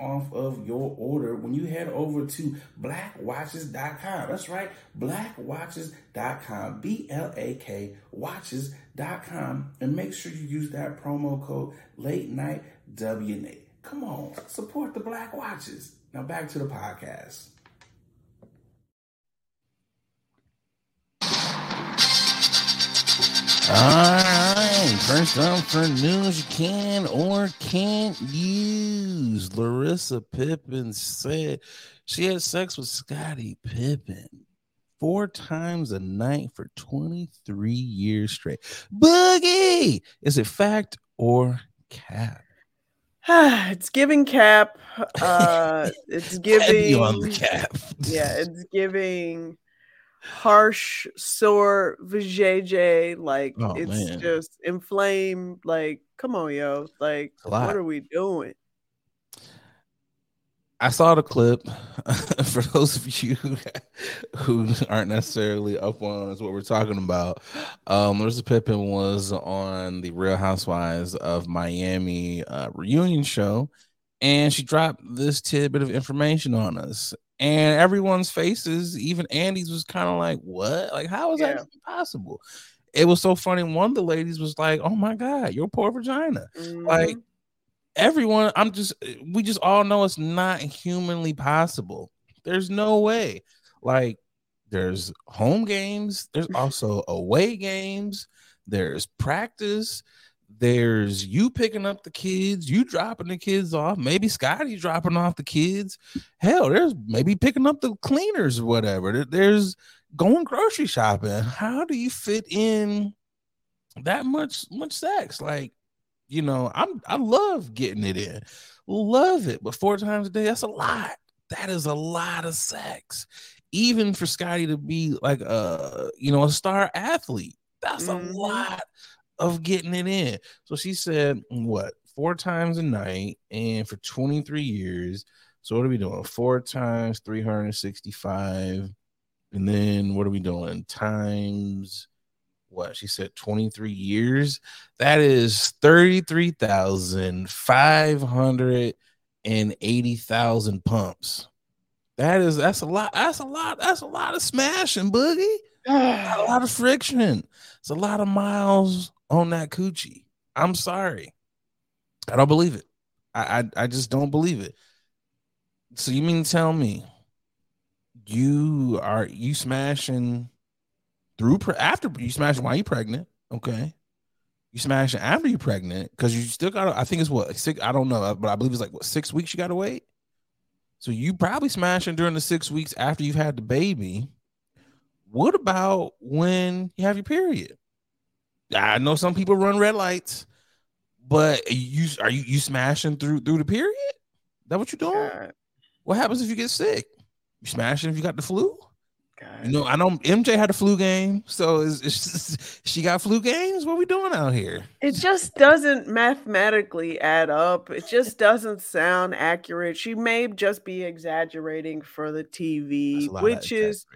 off of your order when you head over to blackwatches.com. That's right, blackwatches.com. B L A K watches.com. And make sure you use that promo code late night WNA. Come on, support the Black Watches. Now back to the podcast. All right. First up for news you can or can't use. Larissa Pippen said she had sex with Scottie Pippen four times a night for 23 years straight. Boogie! Is it fact or cap? *sighs*
it's giving cap. Uh, *laughs* it's giving
on the cap.
yeah, it's giving harsh, sore vajayjay. Like oh, it's man. just inflamed. Like, come on, yo. Like, what are we doing?
I saw the clip. *laughs* For those of you *laughs* who aren't necessarily up on what we're talking about, um, Larissa Pippen was on the Real Housewives of Miami uh, reunion show, and she dropped this tidbit of information on us and everyone's faces, even Andy's, was kind of like, "What? Like, how is yeah. that possible?" It was so funny. One of the ladies was like, "Oh my god, your poor vagina!" Mm-hmm. Like everyone, I'm just, we just all know it's not humanly possible. There's no way. Like, there's home games. There's *laughs* also away games. There's practice there's you picking up the kids, you dropping the kids off, maybe Scottie dropping off the kids. Hell, there's maybe picking up the cleaners or whatever. There's going grocery shopping. How do you fit in that much much sex? Like, you know, I'm I love getting it in. Love it, but four times a day, that's a lot. That is a lot of sex. Even for Scottie to be like a you know a star athlete, that's mm-hmm. a lot of getting it in. So she said, what, four times a night and for 23 years. So what are we doing? Four times 365. And then what are we doing? Times what? She said 23 years. That is 33,580,000 pumps. That is that's a lot. That's a lot. That's a lot of smashing, boogie. a *sighs* lot of friction. It's a lot of miles on that coochie. I'm sorry. I don't believe it. I, I, I just don't believe it. So you mean to tell me you are you smashing through pre- after you smashing while you pregnant? Okay. You smashing after you pregnant because you still got. I think it's what six. I don't know, uh, but I believe it's like what six weeks you got to wait. So you probably smashing during the six weeks after you've had the baby. What about when you have your period? I know some people run red lights, but you are you you smashing through through the period? That what you doing? God. What happens if you get sick? You smashing if you got the flu? God. You know, I know MJ had a flu game, so is, is, she got flu games? What we doing out here?
It just doesn't mathematically add up. It just doesn't sound accurate. She may just be exaggerating for the TV, which is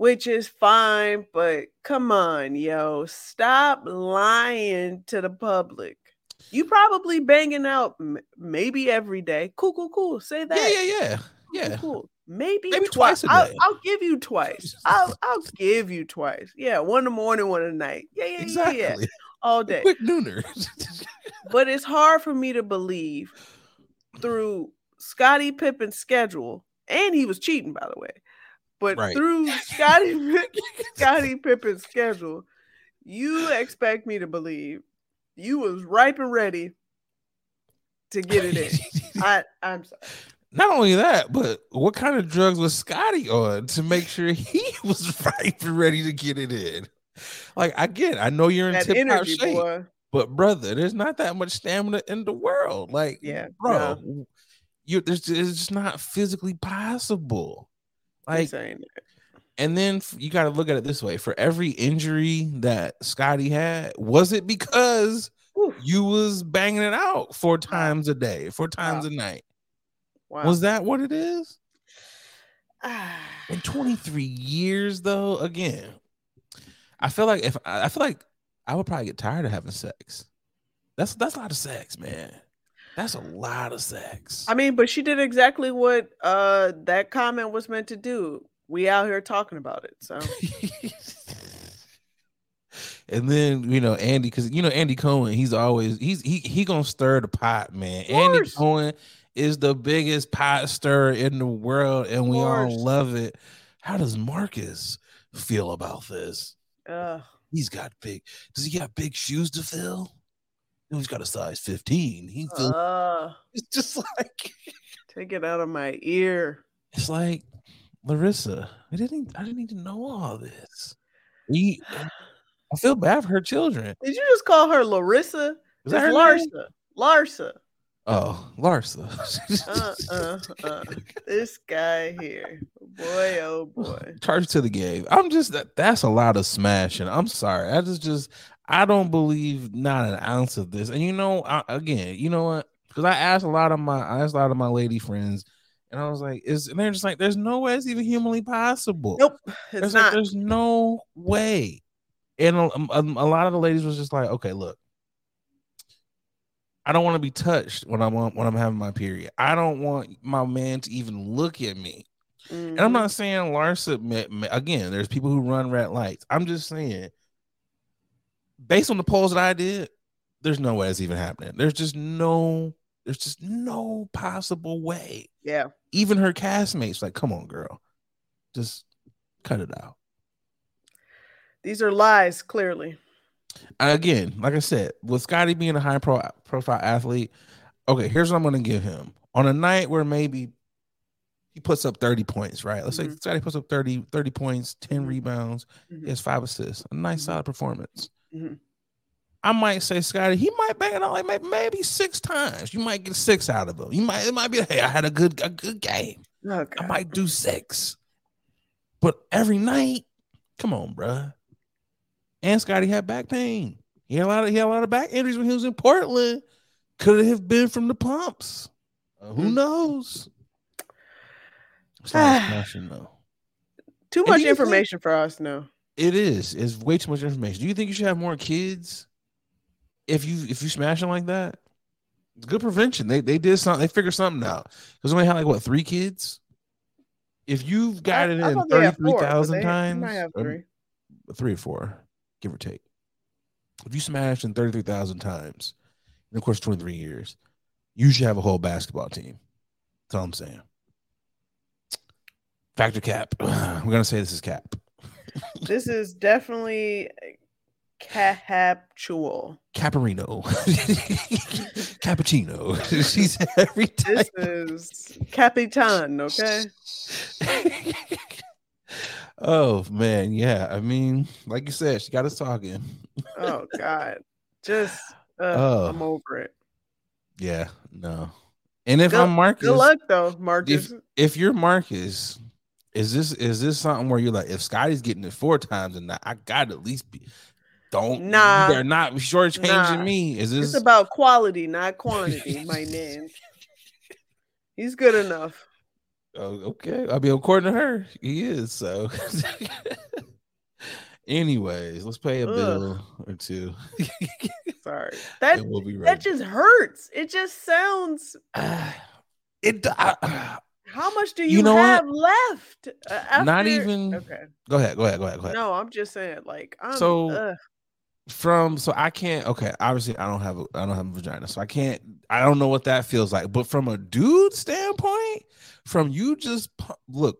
which is fine, but come on, yo, stop lying to the public. You probably banging out m- maybe every day. Cool, cool, cool. Say that.
Yeah, yeah, yeah. Yeah.
Cool, cool. Maybe, Maybe twice. twice I'll, I'll, give you twice. I'll I'll give you twice. Yeah, one in the morning, one in the night. Yeah, yeah, exactly. yeah, yeah. All *laughs* day.
Quick nooner. *laughs*
but it's hard for me to believe through Scottie Pippen's schedule, and he was cheating, by the way. But right. through *laughs* Scottie *laughs* Scottie Pippen's schedule, you expect me to believe you was ripe and ready to get it in. *laughs* I I'm sorry.
Not only that, but what kind of drugs was Scottie on to make sure he was ripe and ready to get it in? Like again, I know you're in that tip top shape, boy. but brother, there's not that much stamina in the world. Like,
yeah,
bro, yeah. you there's it's just not physically possible. Like, and then you got to look at it this way: for every injury that Scottie had, was it because Ooh. you was banging it out four times a day, four times wow. a night? Wow. Was that what it is? *sighs* In 23 years, though, again, I feel like if I feel like I would probably get tired of having sex. That's that's a lot of sex, man. That's a lot of sex.
I mean, but she did exactly what uh that comment was meant to do. We out here talking about it, so. *laughs*
and then you know Andy, because you know Andy Cohen, he's always he's he he gonna stir the pot, man. Andy Cohen is the biggest pot stirrer in the world, and we all love it. How does Marcus feel about this? Uh, he's got big. Does he got big shoes to fill? He's got a size 15. He feels uh, it's just *laughs* like
take it out of my ear.
It's like Larissa. I didn't I didn't need to know all this. We I feel bad for her children.
Did you just call her Larissa? Is that her Larsa? Name? Larsa.
Oh, Larsa.
uh, uh, uh. *laughs* This guy here. Boy, oh boy.
Charge to the game. I'm just that that's a lot of smashing. I'm sorry. I just just I don't believe not an ounce of this. And you know, I, again, you know what? Because I asked a lot of my I asked a lot of my lady friends, and I was like, is and they're just like, there's no way it's even humanly possible.
Nope. It's not.
Like, there's no way. And a, a, a lot of the ladies was just like, okay, look, I don't want to be touched when I'm on, when I'm having my period. I don't want my man to even look at me. Mm-hmm. And I'm mm-hmm. not saying Larsa again. There's people who run red lights. I'm just saying, based on the polls that I did, there's no way it's even happening. There's just no, there's just no possible way.
Yeah.
Even her castmates, like, come on, girl, just cut it out.
These are lies, clearly
again, like I said, with Scottie being a high pro, profile athlete, okay, here's what I'm going to give him. On a night where maybe he puts up 30 points, right? Let's mm-hmm. say Scottie puts up 30, 30 points, 10 mm-hmm. rebounds, mm-hmm. he has five assists, a nice mm-hmm. solid performance. Mm-hmm. I might say Scottie, he might bang it out like maybe, maybe six times. You might get six out of him. You might it might be hey, I had a good a good game. Okay. I might do six. But every night, come on, bruh. And Scottie had back pain. He had a lot of he had a lot of back injuries when he was in Portland. Could it have been from the pumps. Uh, who hmm. knows?
It's not *sighs* smashing though. Too much information think, for us now.
It is. It's way too much information. Do you think you should have more kids if you if you smashing like that? It's good prevention. They they did something. They figured something out. Because only had like what three kids. If you've got I, it in thirty three thousand times, three. three or four give or take. If you smashed in 33,000 times in the course of 23 years, you should have a whole basketball team. That's all I'm saying. Factor cap. *sighs* We're going to say this is cap.
This is definitely Capsule.
Caparino. Cappuccino. *laughs* *laughs* She's every time.
This is Capitan, okay? *laughs*
oh man, yeah. I mean, like you said, she got us talking.
Oh God. Just uh,
Oh.
I'm over it.
Yeah, no. And if
Good-
I'm Marcus,
Good luck though, Marcus.
if you're Marcus, is this is this something where you're like, if Scottie's getting it four times and I gotta at least be don't
Nah.
they're not shortchanging
Nah.
me. Is this
it's about quality, not quantity, my *laughs* man. He's good enough.
Oh, okay. I mean, according to her, he is. So, *laughs* anyways, let's pay a
Ugh.
bill or two, *laughs*
Sorry. That
we'll be right.
that just hurts. It just sounds
back. *sighs* it. I-
how much do you,
You know what?
have left? Uh,
Not even-
Okay.
go ahead. Go ahead. Go ahead. Go ahead.
No, I'm just saying, like, I'm,
So-
ugh.
From so I can't. Okay, obviously I don't have a I don't have a vagina, so I can't. I don't know what that feels like. But from a dude standpoint, from you just look.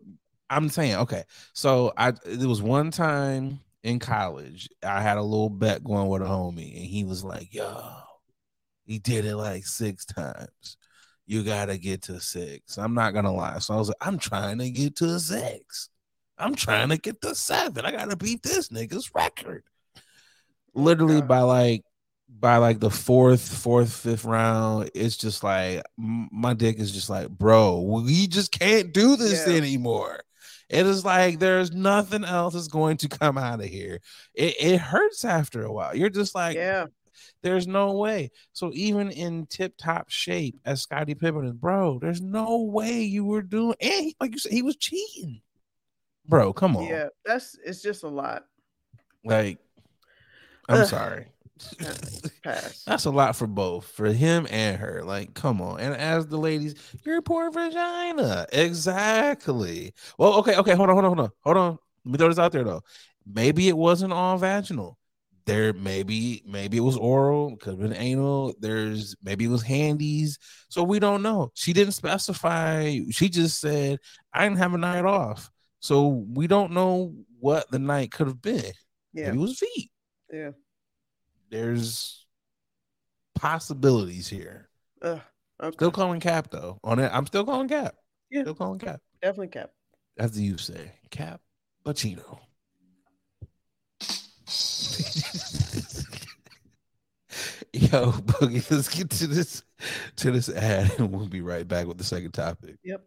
I'm saying okay. So I there was one time in college I had a little bet going with a homie, and he was like, "Yo, he did it like six times. You gotta get to six. I'm not gonna lie. So I was like, I'm trying to get to six. I'm trying to get to seven. I gotta beat this nigga's record. Oh Literally
God.
by like by like the fourth, fourth, fifth round, it's just like my dick is just like, bro, we just can't do this
Yeah.
anymore. It is like there's nothing else is going to come out of here. It, it hurts after a while. You're just like,
yeah,
there's no way. So even in tip top shape as Scottie Pippen is, bro, there's no way you were doing. And he, like you said, he was cheating, bro. Come on,
yeah. That's it's just a lot.
like I'm
Ugh.
sorry. That's a lot for both, for him and her. Like, come on. And as the ladies, your poor vagina. Exactly. Well, okay, okay. Hold on, hold on, hold on, hold on. Let me throw this out there though. Maybe it wasn't all vaginal. There, maybe, maybe it was oral, could have been anal. There's maybe it was handies. So we don't know. She didn't specify. She just said, I didn't have a night off. So we don't know what the night could have been.
Yeah,
Maybe it was feet
yeah.
there's possibilities here.
Ugh. Okay.
Still calling cap though. On it, I'm still calling cap.
Yeah.
Still calling cap.
Definitely cap.
As you say, cap Pacino. Yo, *laughs* Boogie, let's get to this to this ad and we'll be right back with the second topic.
Yep.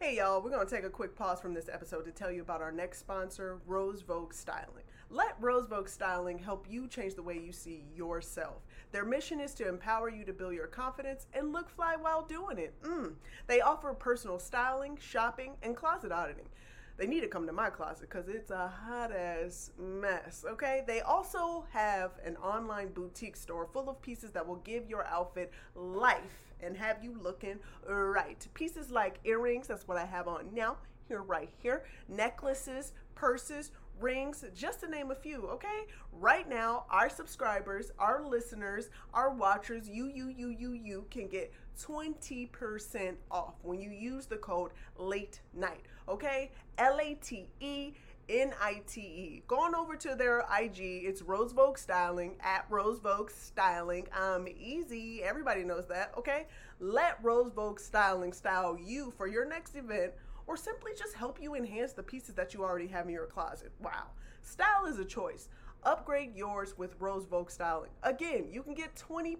Hey y'all, we're gonna take a quick pause from this episode to tell you about our next sponsor, Rose Vogue Styling. Let Rose Vogue Styling help you change the way you see yourself. Their mission is to empower you to build your confidence and look fly while doing it. Mm. They offer personal styling, shopping, and closet auditing. They need to come to my closet because it's a hot ass mess, okay? They also have an online boutique store full of pieces that will give your outfit life and have you looking right. Pieces like earrings, that's what I have on now, here, right here, necklaces, purses, rings, just to name a few, okay? Right now, our subscribers, our listeners, our watchers, you, you, you, you, you can get 20% off when you use the code late night, okay? L A T E N I T E. Go on over to their IG. It's Rose Vogue Styling at Rose Vogue Styling. Um, easy. Everybody knows that, okay? Let Rose Vogue Styling style you for your next event or simply just help you enhance the pieces that you already have in your closet. Wow. Style is a choice. Upgrade yours with Rose Vogue Styling. Again, you can get 20%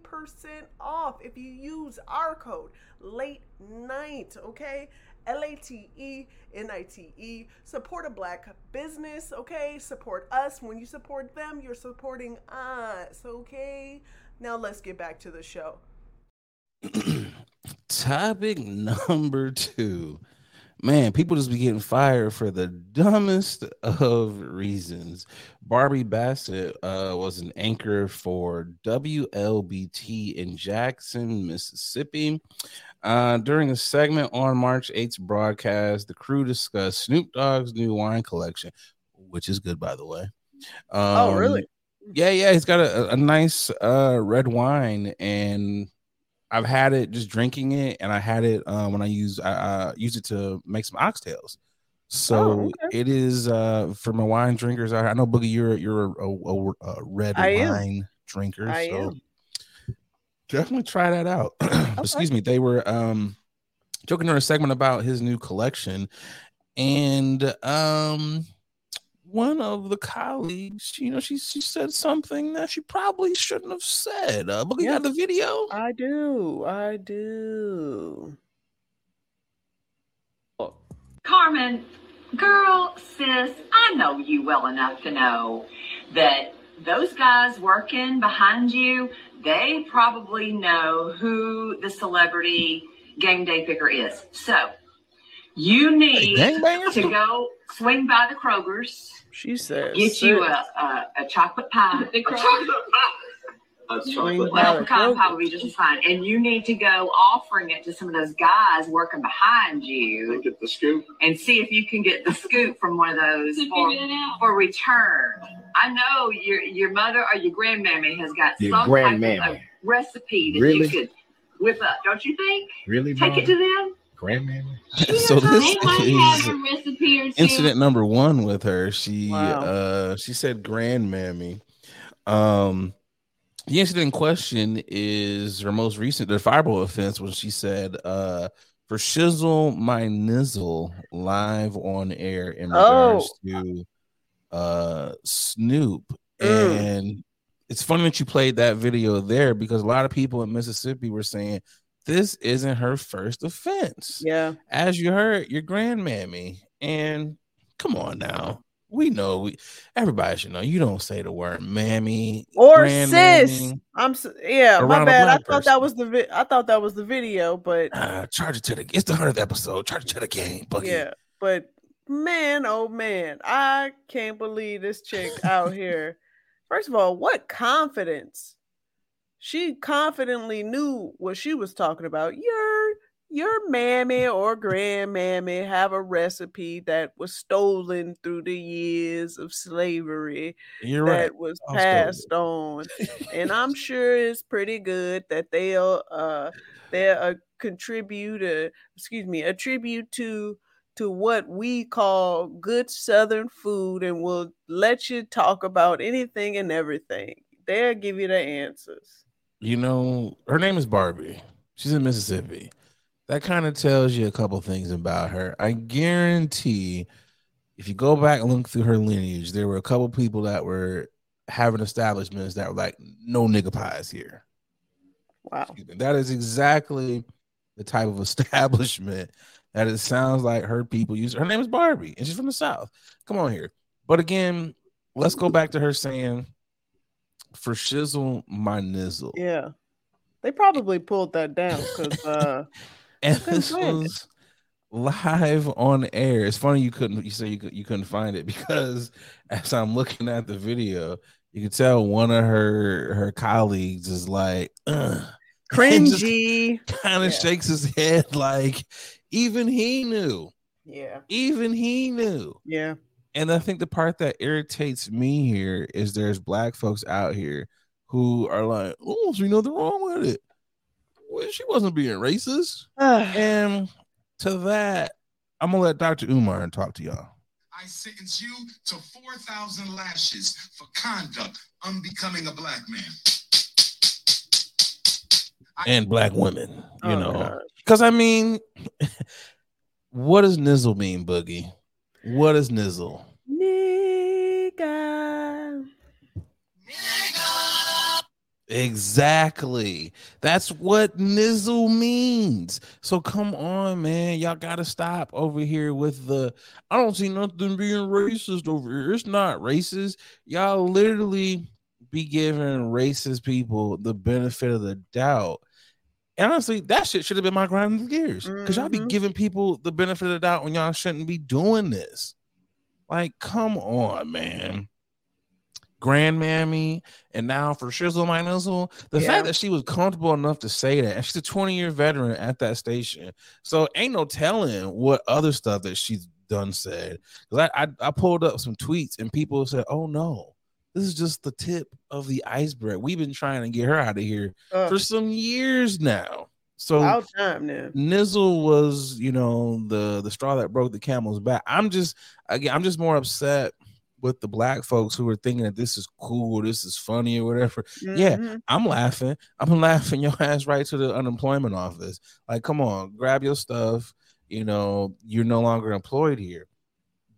off if you use our code late night, okay? L A T E N I T E. Support a black business, okay? Support us. When you support them, you're supporting us, okay? Now let's get back to the show. *clears throat*
Topic number two. Man, people just be getting fired for the dumbest of reasons. Barbie Bassett uh, was an anchor for WLBT in Jackson, Mississippi. Uh, during a segment on March 8th broadcast, the crew discussed Snoop Dogg's new wine collection, which is good, by the way.
oh,
Um,
really?
yeah, yeah, he's got a, a nice uh red wine, and I've had it just drinking it, and I had it um when I use I uh, use it to make some oxtails. So
Oh, okay.
it is uh for my wine drinkers. I, I know Boogie, you're you're a, a, a red
I am.
wine drinker.
I
so
am.
definitely try that out. *clears throat* Excuse me. They were um joking during a segment about his new collection, and um one of the colleagues, you know, she she said something that she probably shouldn't have said. Uh, Boogie
Yeah.
got the video.
I do. I do.
Carmen, girl, sis, I know you well enough to know that those guys working behind you, they probably know who the celebrity game day picker is. So you need to go swing by the Kroger's,
She says.
get you a, a, a chocolate pie. A chocolate pie.
Swing by
Well, pecan pie would be just fine. And you need to go offering it to some of those guys working behind you
Get the scoop.
and see if you can get the scoop from one of those for,
figure it out.
for return. I know your your mother or your grandmammy has got
Your
some type of
grandmammy.
recipe that
Really?
you could whip up, don't you think?
Really,
Take it to them.
Grandmammy. *laughs*
so this is
have a recipe or two.
incident number one with her. She
Wow.
uh she said grandmammy. Um the incident in question is her most recent the fireball offense when she said uh for shizzle my nizzle live on air in regards to uh Snoop.
Mm.
And it's funny that you played that video there because a lot of people in Mississippi were saying this isn't her first offense
Yeah.
as you heard, your grandmammy. And come on now. We know we everybody should know you don't say the word mammy
Or sis. I'm yeah, my bad. I thought that was the vi- I thought that was the video, but
Uh, charge it to the it's the hundredth episode. Charge it to the game, Boogie.
yeah, but man, oh man, I can't believe this chick out here. First of all, what confidence? She confidently knew what she was talking about. Your your mammy or grandmammy have a recipe that was stolen through the years of slavery
You're
that
right.
was
stole
passed on and i'm *laughs* sure it's pretty good that they'll uh they'll uh, contribute uh, excuse me attribute to to what we call good southern food and will let you talk about anything and everything they'll give you the answers
You know, her name is Barbie. She's in Mississippi. That kind of tells you a couple things about her. I guarantee if you go back and look through her lineage, there were a couple people that were having establishments that were like, no nigga pies here.
wow
That is exactly the type of *laughs* establishment that it sounds like her people use. Her name is Barbie, and she's from the South. Come on here. But again, let's go back to her saying, for shizzle my nizzle.
yeah they probably pulled that down because uh *laughs*
and this was live on air. It's funny you couldn't you say you could, you couldn't find it *laughs* because as I'm looking at the video, you can tell one of her her colleagues is like, *clears throat* Ugh.
Cringy
kind of
Yeah.
shakes his head like even he knew,
yeah
even he knew.
yeah
And I think the part that irritates me here is there's black folks out here who are like, oh, so you know the wrong with it. Well, she wasn't being racist. And to that, I'm gonna let Dr. Umar talk to y'all.
I sentence you to 4,000 lashes for conduct unbecoming a black man.
And black women, you
Oh,
know. Because I mean, *laughs* what does nizzle mean, Boogie? What is nizzle?
Nigga.
Exactly. That's what nizzle means. So come on, man. Y'all gotta stop over here with the I don't see nothing being racist over here. It's not racist. Y'all literally be giving racist people the benefit of the doubt. And honestly, that shit should have been my grinding gears. Because y'all be
Mhm.
giving people the benefit of the doubt when y'all shouldn't be doing this. Like, come on, man. Grandmammy, and now for Shizzle My Nizzle, the
Yeah.
fact that she was comfortable enough to say that, and she's a 20 year veteran at that station, so ain't no telling what other stuff that she's done said. Because I, I I pulled up some tweets and people said, "Oh no, this is just the tip of the iceberg. We've been trying to get her out of here
Ugh.
for some years now." So
About time now.
Nizzle was, you know, the the straw that broke the camel's back. I'm just again, I'm just more upset with the black folks who are thinking that this is cool, this is funny or whatever. Yeah,
Mhm.
I'm laughing. I'm *laughs* laughing your ass right to the unemployment office. Like, come on, grab your stuff. You know, you're no longer employed here.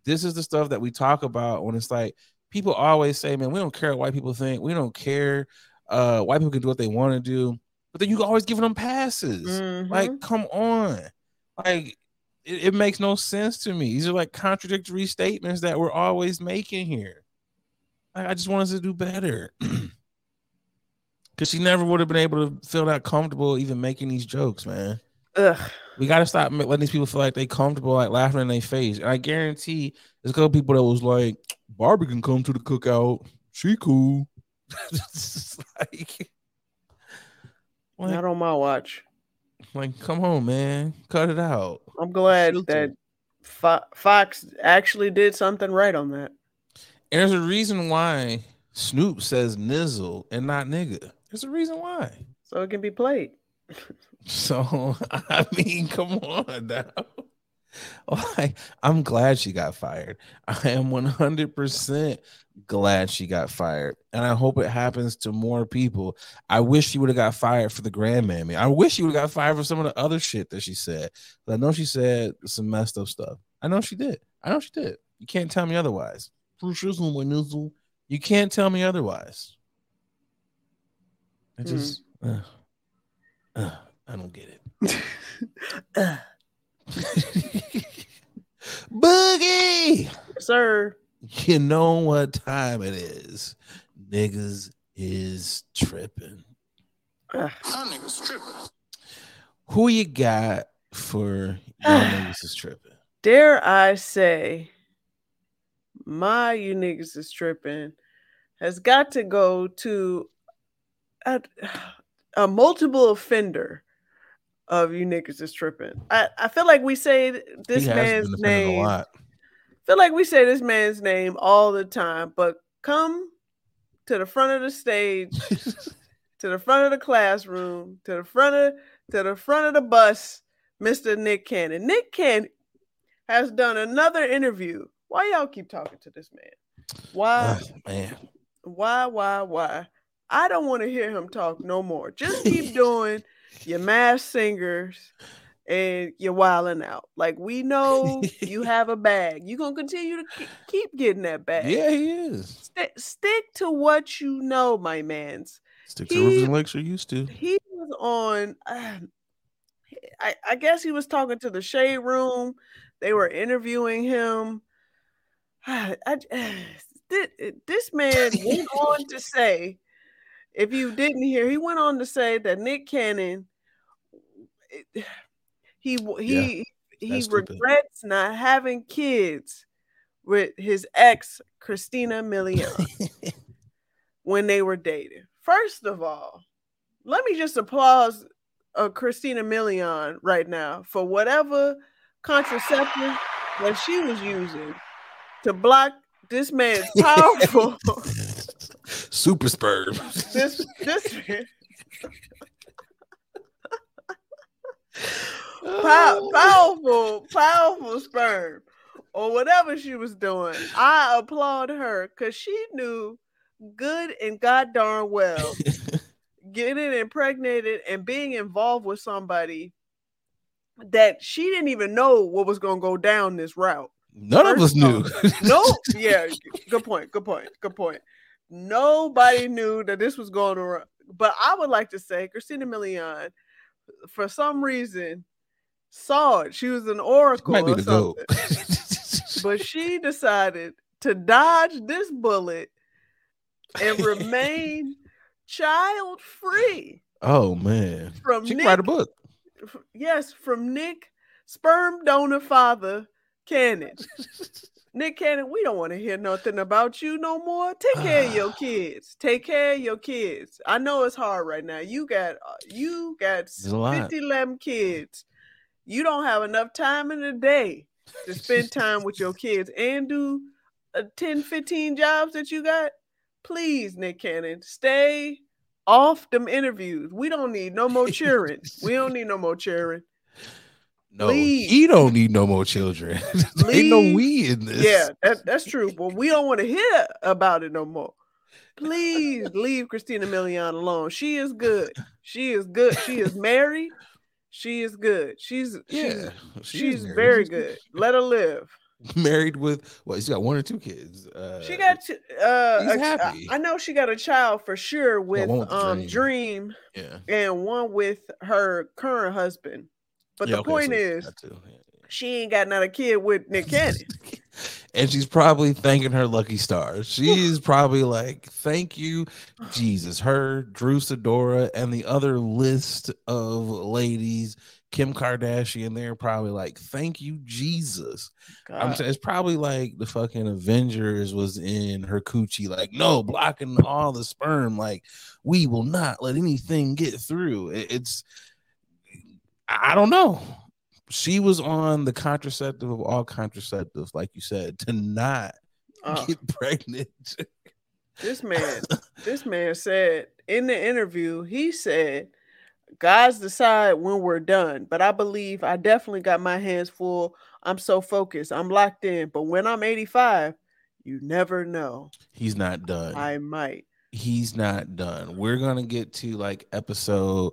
This is the stuff that we talk about when it's like people always say, man, we don't care what white people think. We don't care. Uh, white people can do what they want to do, but then you always giving them passes.
Mhm.
Like, come on. Like, it, it makes no sense to me. These are like contradictory statements that we're always making here. Like, I just want us to do better. *clears throat* Cause she never would have been able to feel that comfortable even making these jokes, man.
Ugh.
We got to stop letting these people feel like they comfortable, like laughing in their face. And I guarantee there's a couple people that was like, Barbie can come to the cookout. She cool. It's *laughs* like, like,
Not on my watch.
like, come on, man, cut it out.
I'm glad
Filter.
that Fo- Fox actually did something right on that.
And there's a reason why Snoop says nizzle and not nigga. There's a reason why.
So it can be played. *laughs*
So *laughs* I mean, come on now. *laughs* Like, I'm glad she got fired. *laughs* I am 100% glad she got fired. And I hope it happens to more people. I wish she would have got fired for the grandmammy. I wish she would have got fired for some of the other shit that she said. But I know she said some messed up stuff. I know she did. I know she did. You can't tell me otherwise. For shizzle, my nizzle. You can't tell me otherwise. I
Hmm.
just, uh, uh, I don't get it. *laughs*
Ugh. *laughs*
Boogie,
Sir.
you know what time it is. Niggas is tripping.
Ugh.
Who you got for your niggas is tripping?
Dare I say, my you niggas is tripping has got to go to a, a multiple offender of you niggas is tripping. I, I feel like we say this man's name.
a lot.
feel like we say this man's name all the time, but come to the front of the stage, *laughs* to the front of the classroom, to the front of to the front of the bus, Mr. Nick Cannon. Nick Cannon has done another interview. Why y'all keep talking to this man? Why,
man,
why, why, why? I don't want to hear him talk no more. Just keep doing your Masked Singers and you're wilding out. Like we know *laughs* you have a bag. You're gonna continue to keep getting that bag.
yeah, he is.
Sti- stick to what you know, my man's.
Stick to
He-
Rivers and Lakes you're used to.
He was on. um, *sighs* I, I guess he was talking to the shade room. They were interviewing him. *sighs* I, *sighs* thi- this man went on to *laughs* say, if you didn't hear, he went on to say that Nick Cannon, it- *sighs* he he he
that's stupid.
regrets not having kids with his ex Christina Milian *laughs* when they were dating. First of all, let me just applause uh, Christina Milian right now for whatever contraceptive that she was using to block this man's *laughs* powerful
Super sperm.
this this man, pow- oh. powerful powerful sperm or whatever she was doing. I applaud her because she knew good and god darn well *laughs* getting impregnated and being involved with somebody that she didn't even know what was going to go down this route.
None of us knew.
No, *laughs* yeah, good point, good point, good point. Nobody knew that this was going to. Run. But I would like to say, Christina Milian, for some reason, saw it. She was an oracle or something. but she decided to dodge this bullet and *laughs* remain child free
oh man,
from
she can
Nick.
write a book.
yes, from Nick, sperm donor father Cannon. *laughs* Nick Cannon, we don't want to hear nothing about you no more. Take care of your *sighs* kids. Take care of your kids. I know it's hard right now. You got uh, you got 50 11 kids. You don't have enough time in the day to spend *laughs* time with your kids and do uh, 10, 15 jobs that you got. Please, Nick Cannon, stay off them interviews. We don't need no more cheering. we don't need no more cheering.
No,
Leave.
he don't need no more children. *laughs* Ain't no we in this.
Yeah, that, that's true. But we don't want to hear about it no more. Please leave Christina Milian alone. She is good. She is good. She is married. She is good. She's
yeah.
she's,
she
she's very good. Let her live. *laughs*
Married with what? She's got one or two kids. Uh,
She got to, uh a-
happy.
I know she got a child for sure with,
with
um
Dream.
Dream
yeah.
and one with her current husband. But
Yeah,
the
okay,
point
so
is
yeah.
she ain't got another kid with Nick *laughs* Cannon.
and she's probably thanking her lucky stars. *laughs* She's probably like, "Thank you, Jesus." Her, Drew Sidora, and the other list of ladies, Kim Kardashian. They're probably like, "Thank you, Jesus." I'm saying it's probably like the fucking Avengers was in her coochie, like, no, blocking all the sperm. Like, we will not let anything get through. It- It's, I I don't know. She was on the contraceptive of all contraceptives, like you said, to not
Uh,
get *laughs* pregnant.
this man, this man said in the interview, he said, "Guys decide when we're done, but I believe I definitely got my hands full. I'm so focused. I'm locked in. But when I'm 85, you never know.
He's not done.
I might."
he's not done. We're gonna get to like episode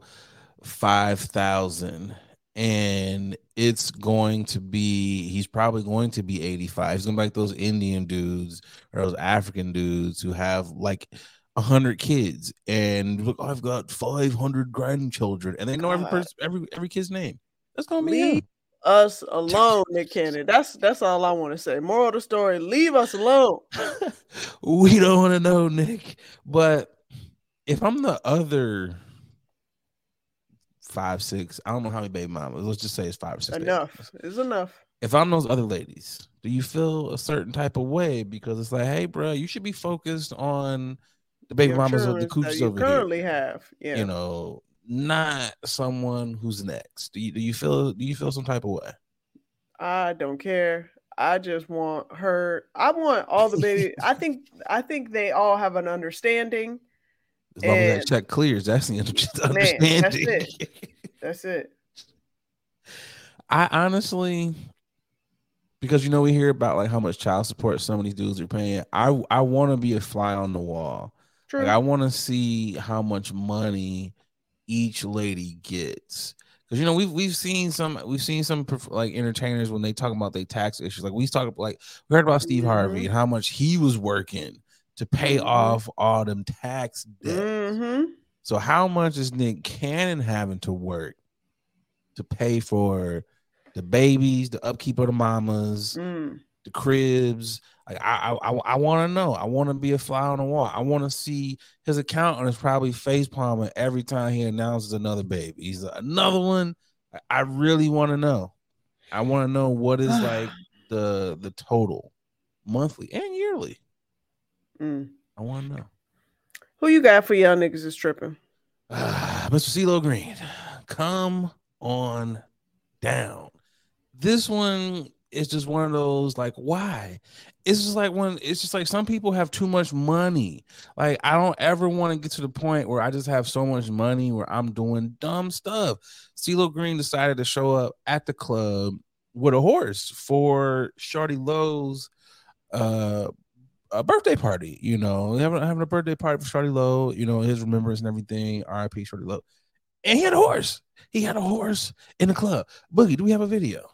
five thousand, and it's going to be he's probably going to be 85. He's gonna be like those Indian dudes or those African dudes who have like a hundred kids and look, I've got 500 grandchildren, and they know every person, every every kid's name. That's gonna be
Leave
him.
us alone, Nick Cannon. That's that's all I want to say. Moral of the story: Leave us alone. *laughs*
we don't want to know, Nick. But if I'm the other five, six, I don't know how many baby mamas. Let's just say it's five or six.
Enough is enough.
If I'm those other ladies, do you feel a certain type of way because it's like, hey, bro, you should be focused on the baby
Your
mamas of the
children that
coochies
you
over here.
currently have. Yeah.
You know, not someone who's next. Do you do you feel do you feel some type of way?
I don't care. I just want her. I want all the baby. I think. I think they all have an understanding.
As long as
And-
that check clears, that's the
Man, that's
understanding. *laughs*
That's it.
I honestly, because you know we hear about like how much child support some of these dudes are paying. I I want to be a fly on the wall.
True.
Like I want to see how much money each lady gets. Because you know we've we've seen some we've seen some like entertainers when they talk about their tax issues. Like we talked like we heard about Steve Harvey
Mhm.
and how much he was working to pay
Mhm.
off all them tax debt.
mm-hmm.
So how much is Nick Cannon having to work to pay for the babies, the upkeep of the mamas,
Mm.
the cribs? Like I I I, want to know. I want to be a fly on the wall. I want to see his accountant is probably face palming every time he announces another baby. He's like, another one. I, I really want to know. I want to know what is *sighs* like the the total monthly and yearly.
Mm.
I want to know.
Who you got for y'all niggas is tripping?
Ah, Mr. CeeLo Green, come on down. This one is just one of those like, why? It's just like when it's just like some people have too much money. Like, I don't ever want to get to the point where I just have so much money where I'm doing dumb stuff. CeeLo Green decided to show up at the club with a horse for Shawty Lo's uh a birthday party, you know, having, having a birthday party for Shawty Lo, you know, his remembrance and everything. RIP Shawty Lo. And he had a horse. He had a horse in the club. Boogie, do we have a video?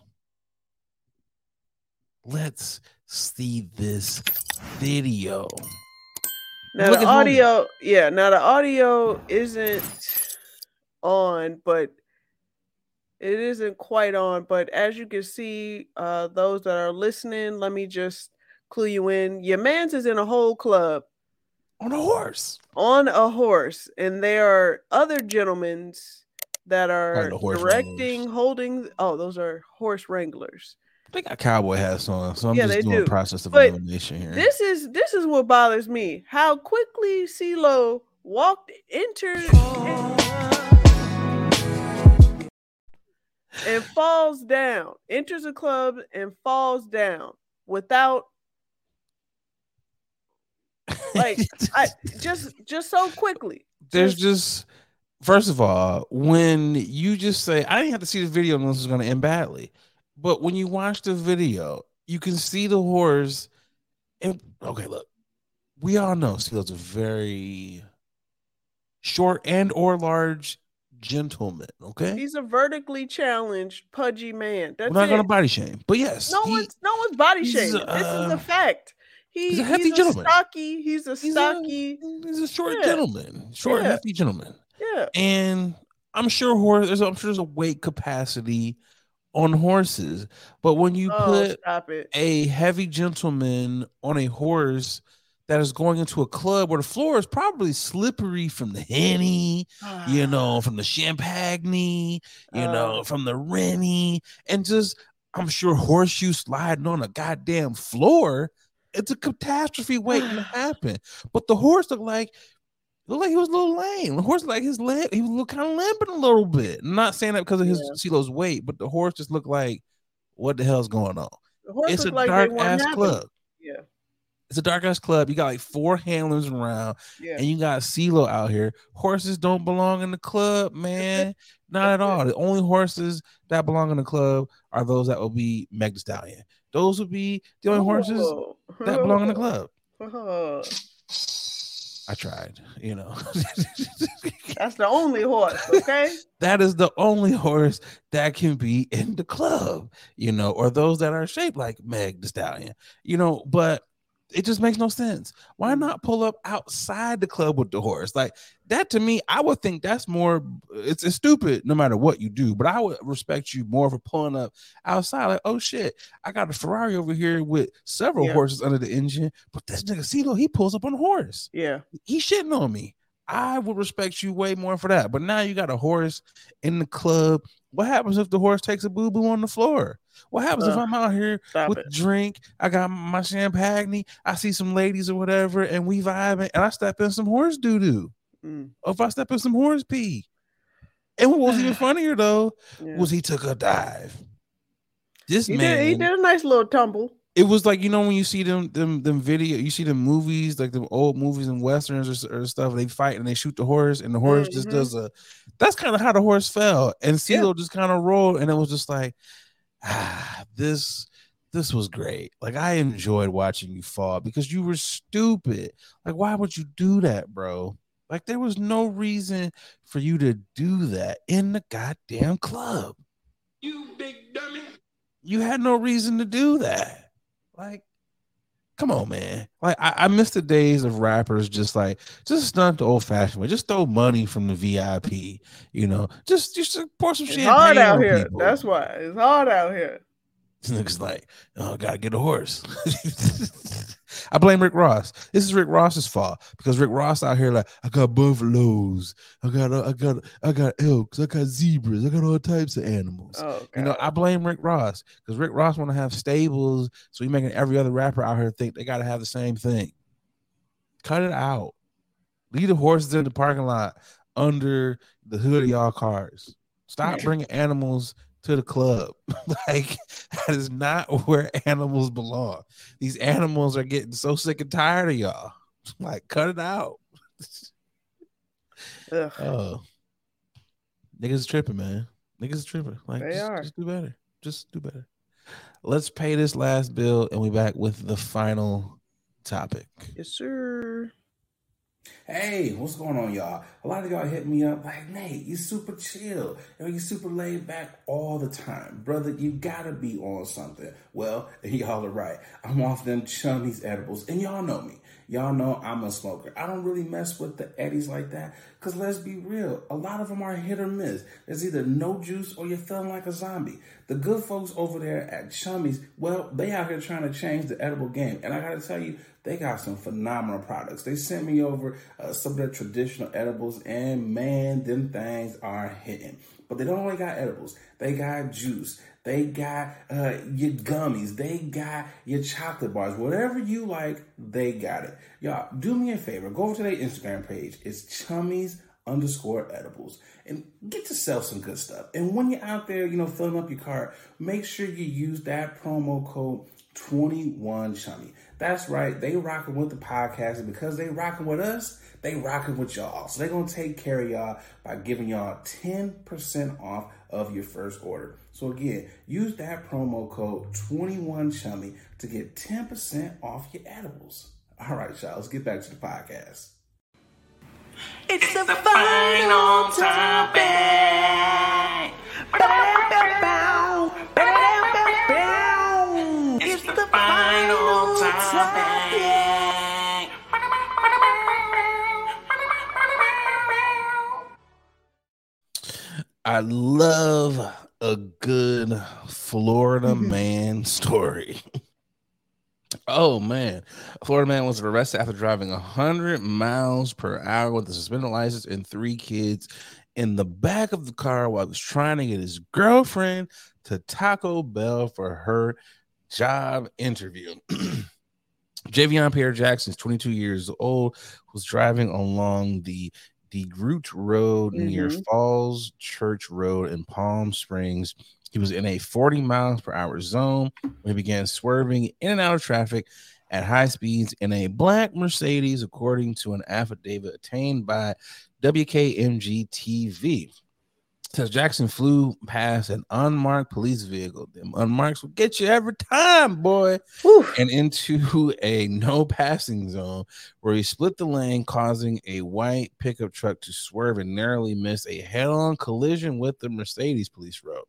Let's see this video.
Now
Look
the
at home.
audio, yeah. Now the audio isn't on, but it isn't quite on. But as you can see, uh, those that are listening, let me just clue you in. Your man's is in a whole club
On a horse.
on a horse, and there are other gentlemen's that are directing,
wranglers.
holding. Oh, those are horse wranglers.
They got cowboy hats on, so I'm
Yeah,
just doing
do.
a process of
But
elimination here.
This is this is what bothers me. How quickly CeeLo walked, entered, and falls down. Enters a club and falls down without *laughs* like I just just so quickly.
there's just first of all, when you just say, I didn't have to see the video was going to end badly, but when you watch the video, you can see the horse. And okay, look, we all know Steel's a very short and or large gentleman. Okay,
He's a vertically challenged, pudgy man. That's
we're not
it.
going to body shame, but yes,
no
he-
one's no one's body shaming. this is
uh,
a fact. He,
he's
he's
a hefty
a
gentleman.
stocky. He's a stocky.
he's a- he's a short
Yeah.
gentleman, short,
Yeah.
hefty gentleman.
yeah.
and I'm sure horse. There's, I'm sure there's a weight capacity on horses, but when you
oh,
put a heavy gentleman on a horse that is going into a club where the floor is probably slippery from the henny, you know, from the champagne, you
Uh.
know, from the rennie, and just I'm sure horseshoe sliding on a goddamn floor. It's a catastrophe waiting to *sighs* happen. But the horse looked like looked like he was a little lame. The horse like his leg, he was kind of limping a little bit. I'm not saying that because of his
Yeah.
CeeLo's weight, but the horse just looked like what the hell's going on? It's a
like
dark ass
it.
club.
Yeah,
It's a dark ass club. You got like four handlers around,
yeah.
and you got CeeLo out here. Horses don't belong in the club, man. *laughs* Not at all. The only horses that belong in the club are those that will be Meg Stallion. Those would be the only horses
Oh.
that belong in the club. *laughs*
Oh.
I tried, you know. *laughs*
That's the only horse, okay? *laughs*
that is the only horse that can be in the club, you know, or those that are shaped like Meg Thee Stallion, you know, but it just makes no sense. Why mm. not pull up outside the club with the horse? Like that to me, I would think that's more it's, it's stupid no matter what you do, but I would respect you more for pulling up outside. Like, oh shit, I got a Ferrari over here with several
Yeah.
horses under the engine, but this nigga CeeLo, he pulls up on a horse
Yeah.
he shitting on me. I would respect you way more for that. But now you got a horse in the club. What happens if the horse takes a boo boo on the floor? What happens if I'm out here with
it.
drink? I got my champagne. I see some ladies or whatever, and we vibing, and I step in some horse doo doo.
Mm,
Or if I step in some horse pee. And what was even *sighs* funnier though
yeah.
was he took a dive. This
he,
man,
did, he did a nice little tumble.
it was like you know when you see them them them video you see the movies like the old movies and westerns or, or stuff they fight and they shoot the horse and the horse just
Mhm.
does a that's kind of how the horse fell and
Yeah.
Just kind of rolled and it was just like ah this this was great like I enjoyed watching you fall because you were stupid like why would you do that bro like there was no reason for you to do that in the goddamn club
You big dummy.
you had no reason to do that. Like, come on, man. Like, I, I miss the days of rappers just like just stunt the old fashioned way. Just throw money from the VIP, you know. Just just pour some
It's
shit.
hard out here. That's why. It's hard out here. *laughs*
This nigga's like, oh, I gotta get a horse. *laughs* I blame Rick Ross. This is Rick Ross's fault because Rick Ross out here like, I got buffaloes, I got, uh, I got, I got elks, I got zebras, I got all types of animals.
Oh,
You know, I blame Rick Ross because Rick Ross want to have stables, so he making every other rapper out here think they got to have the same thing. Cut it out. Leave the horses in the parking lot under the hood of y'all cars. Stop *laughs* bringing animals to the club. *laughs* like that is not where animals belong. These animals are getting so sick and tired of y'all. *laughs* Like, cut it out. *laughs*
Ugh.
Oh, niggas tripping, man. Niggas tripping. Like,
They
just,
are.
just do better. Just do better. Let's pay this last bill, and we back with the final topic.
Yes, sir.
Hey, what's going on, y'all? A lot of y'all hit me up like, Nate, you super chill. You super laid back all the time. Brother, you gotta be on something. Well, *laughs* y'all are right. I'm off them chummies edibles, and y'all know me. Y'all know I'm a smoker. I don't really mess with the eddies like that, because let's be real, a lot of them are hit or miss. There's either no juice or you're feeling like a zombie. The good folks over there at Chummies, well, they out here trying to change the edible game. And I gotta tell you, they got some phenomenal products. They sent me over uh, some of their traditional edibles, and man, them things are hitting. But they don't only got edibles, they got juice. They got uh, your gummies. They got your chocolate bars. Whatever you like, they got it. Y'all, do me a favor. Go over to their Instagram page. It's chummies underscore edibles and get yourself some good stuff. And when you're out there, you know, filling up your cart, make sure you use that promo code 21 Chummy. That's right, they rocking with the podcast, and because they rocking with us, they rocking with y'all. So they're gonna take care of y'all by giving y'all 10% off of your first order. So again, use that promo code 21Chummy to get 10% off your edibles. All right, y'all, let's get back to the podcast.
It's the final topic. It's
I love a good Florida mm-hmm. man *laughs* story. Oh man, a Florida man was arrested after driving 100 miles per hour with a suspended license and three kids in the back of the car while he was trying to get his girlfriend to Taco Bell for her job interview. *clears throat* Javion Pierre Jackson is 22 years old, was driving along the DeGroodt Road near
Mhm.
Falls Church Road in Palm Springs. He was in a 40 miles per hour zone when he began swerving in and out of traffic at high speeds in a black Mercedes, according to an affidavit obtained by WKMG TV. Says Jackson flew past an unmarked police vehicle. Them unmarks will get you every time, boy
Whew.
and into *laughs* a no passing zone where he split the lane, causing a white pickup truck to swerve and narrowly miss a head on collision with the Mercedes police wrote.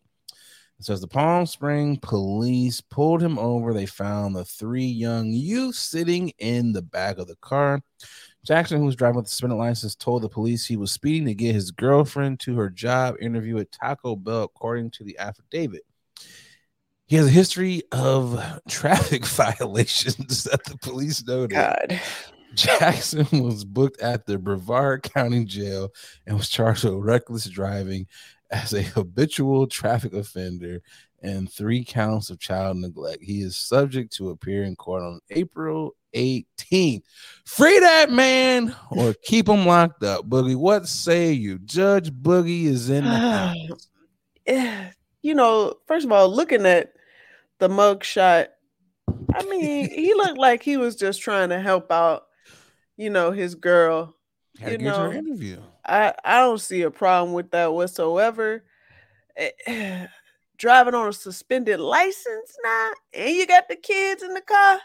It says the Palm Spring police pulled him over. They found the three young youths sitting in the back of the car. Jackson, who was driving with a suspended license, told the police he was speeding to get his girlfriend to her job interview at Taco Bell, according to the affidavit. He has a history of *laughs* traffic *laughs* violations *laughs* that the police noted.
God.
Jackson was booked at the Brevard County Jail and was charged with reckless driving as a habitual traffic offender and three counts of child neglect. He is subject to appear in court on April 18th. Free that man or *laughs* keep him locked up. Boogie, what say you? Judge Boogie is in the *sighs* house.
Yeah, *sighs* you know, first of all, looking at the mug shot, I mean, he *laughs* looked like he was just trying to help out, you know, his girl.
Had
you
get to her
know,
interview.
I I don't see a problem with that whatsoever. Eh, Driving on a suspended license now, and you got the kids in the car.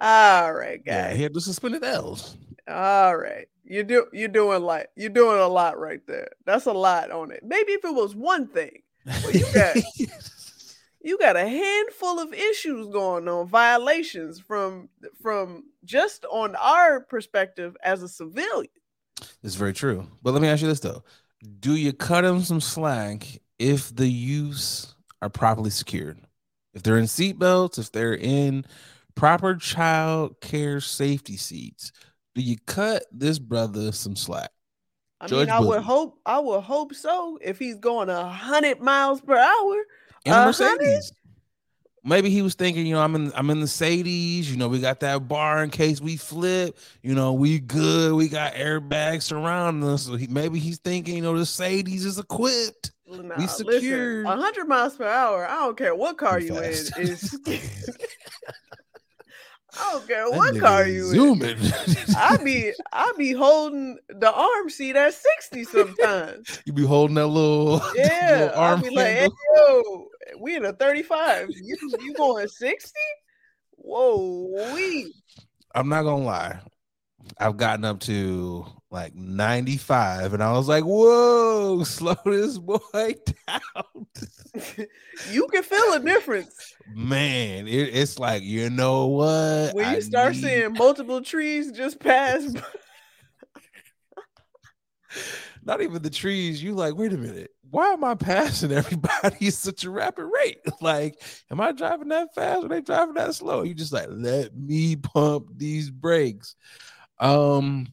All right,
Yeah,
guys.
he had the suspended L's.
All right. You do you're doing like you're doing a lot right there. That's a lot on it. Maybe if it was one thing. you *laughs* got- You got a handful of issues going on, violations from from just on our perspective as a civilian.
It's very true. But let me ask you this though: Do you cut him some slack if the youths are properly secured? If they're in seatbelts, if they're in proper child care safety seats, do you cut this brother some slack?
I
Judge
mean, I would hope I would hope so if he's going a hundred miles per hour.
In a
A
Mercedes. Maybe he was thinking, you know, I'm in I'm in the Sadies, you know, we got that bar in case we flip, you know, we good, we got airbags surrounding us. So he maybe he's thinking, you know, the Sadies is equipped.
Nah,
We
listen, a hundred miles per hour. I don't care what car you in. Is *laughs* *laughs* I don't care
That
what car you in.
zooming. *laughs*
I be I be holding the arm seat at 60 sometimes.
you be holding that little,
Yeah.
little arm
be like, hey, yo, we in a 35. You you going 60? Whoa, we
I'm not gonna lie. I've gotten up to like 95, and I was like, "Whoa, *laughs* slow this boy *laughs* down." *laughs*
you can feel a difference
Man, it, it's like you know what?
when you
I
start
need-
seeing multiple trees just pass.
not even the trees. You like, wait a minute, why am I passing everybody *laughs* at such a rapid rate? *laughs* Like, am I driving that fast? Or they driving that slow? You just like, let me pump these brakes. Um,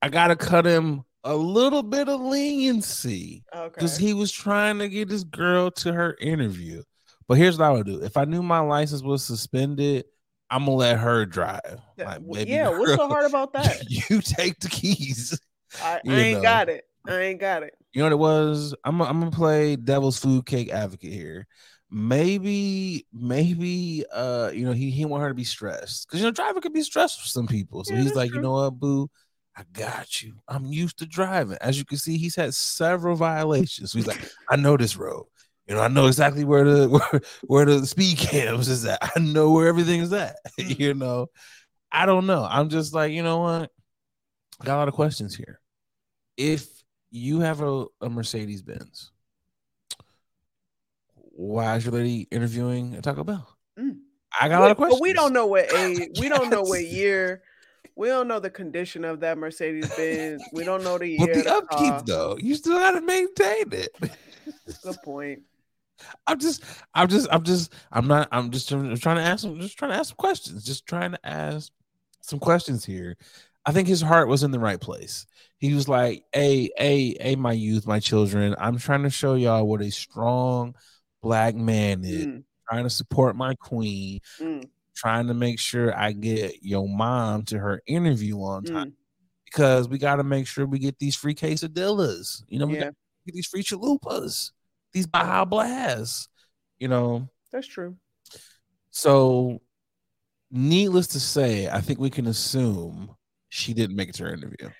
I gotta cut him a little bit of leniency
Okay.
because he was trying to get this girl to her interview. But here's what I would do: if I knew my license was suspended, I'm gonna let her drive.
Yeah,
Like,
yeah, what's so hard about *laughs* that?
you take the keys.
I, I ain't
know.
got it. I ain't got it.
You know what it was? I'm I'm gonna play devil's food cake advocate here. maybe maybe uh you know he he want her to be stressed. Because you know driving could be stressful for some people. So
Yeah,
he's like you know what boo? I got you. I'm used to driving. As you can see he's had several violations. So he's like i know this road. You know i know exactly where the *laughs* where, where the speed cams is at. I know where everything is at. *laughs*
Mm.
you know? I don't know. I'm just like you know what? Got a lot of questions here. If you have a, a mercedes benz why is your lady interviewing at Taco Bell?
Mm.
I got a lot of
But
questions.
we don't know what *laughs* age. We don't know what *laughs* year. We don't know the condition of that Mercedes Benz. We don't know the year.
But the upkeep,
car.
though, you still got to maintain it. *laughs*
Good point.
I'm just, I'm just, I'm just, I'm not, I'm just trying to ask, some, just trying to ask some questions, just trying to ask some questions here. I think his heart was in the right place. He was like, "Hey, hey, hey, my youth, my children, I'm trying to show y'all what a strong black man is.
Mm,
Trying to support my queen.
mm,
Trying to make sure I get your mom to her interview on time."
mm.
because we got to make sure we get these free quesadillas. You know, we
Yeah,
got get these free chalupas, these Baja Blasts. You know,
that's true.
so needless to say, I think we can assume she didn't make it to her interview.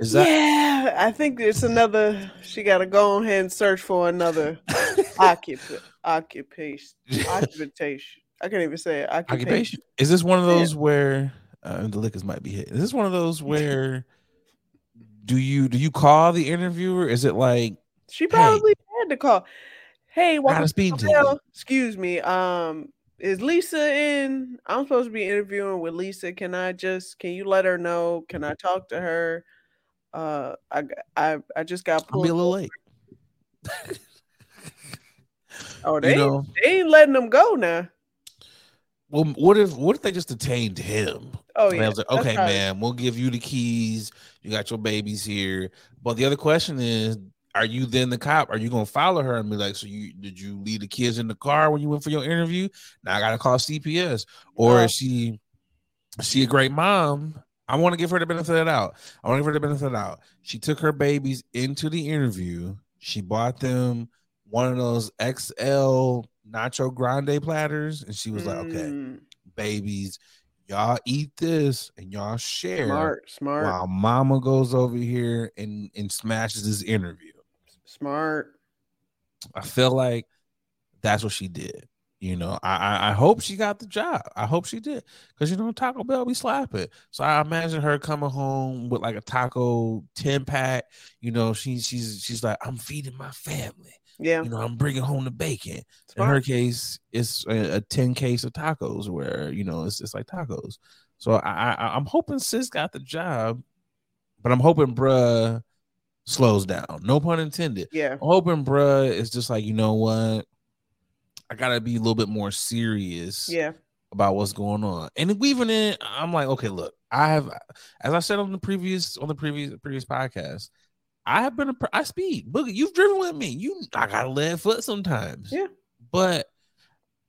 Is that
yeah, I think it's another. She got to go ahead and search for another occup- occupation. Occupation. I can't even say it. Occupation.
occupation? Is this one of
Yeah.
those where uh, the liquors might be hit? Is this one of those where do you do you call the interviewer? Is it like
She probably had to call. Hey, welcome
speed
to? Excuse me. Um, is Lisa in? I'm supposed to be interviewing with Lisa. Can I just? Can you let her know? Can I talk to her? Uh, I just got
I'll be a little late? *laughs*
Oh, they ain't,
know,
they ain't letting them go now.
well, what if what if they just detained him?
Oh
I
yeah.
was like, okay,
probably-
man, we'll give you the keys. You got your babies here. But the other question is, are you then the cop? Are you gonna follow her and be like, so you did you leave the kids in the car when you went for your interview? Now I gotta call CPS. Or
No.
is she is she a great mom? I want to give her the benefit of the doubt. I want to give her the benefit of the doubt. She took her babies into the interview. She bought them one of those XL Nacho Grande platters, and she was like, okay
Mm,
babies, y'all eat this and y'all share
smart, smart,
while mama goes over here and, and smashes this interview.
smart.
I feel like that's what she did. You know, I I, hope she got the job. I hope she did. Because you know, Taco Bell be slapping. So I imagine her coming home with like a taco 10 pack. You know, she she's she's like, I'm feeding my family.
Yeah,
You know, I'm bringing home the bacon. in her case, it's a, a 10 case of tacos where you know it's it's like tacos. So I, I I'm hoping sis got the job, but I'm hoping bruh slows down. No pun intended.
Yeah,
I'm hoping bruh is just like, you know what? I gotta be a little bit more serious
yeah.
about what's going on. And weaving in, I'm like, okay, look, I have as I said on the previous on the previous previous podcast, I have been a I speed. Boogie, you've driven with me. You I got a lead foot sometimes.
Yeah.
But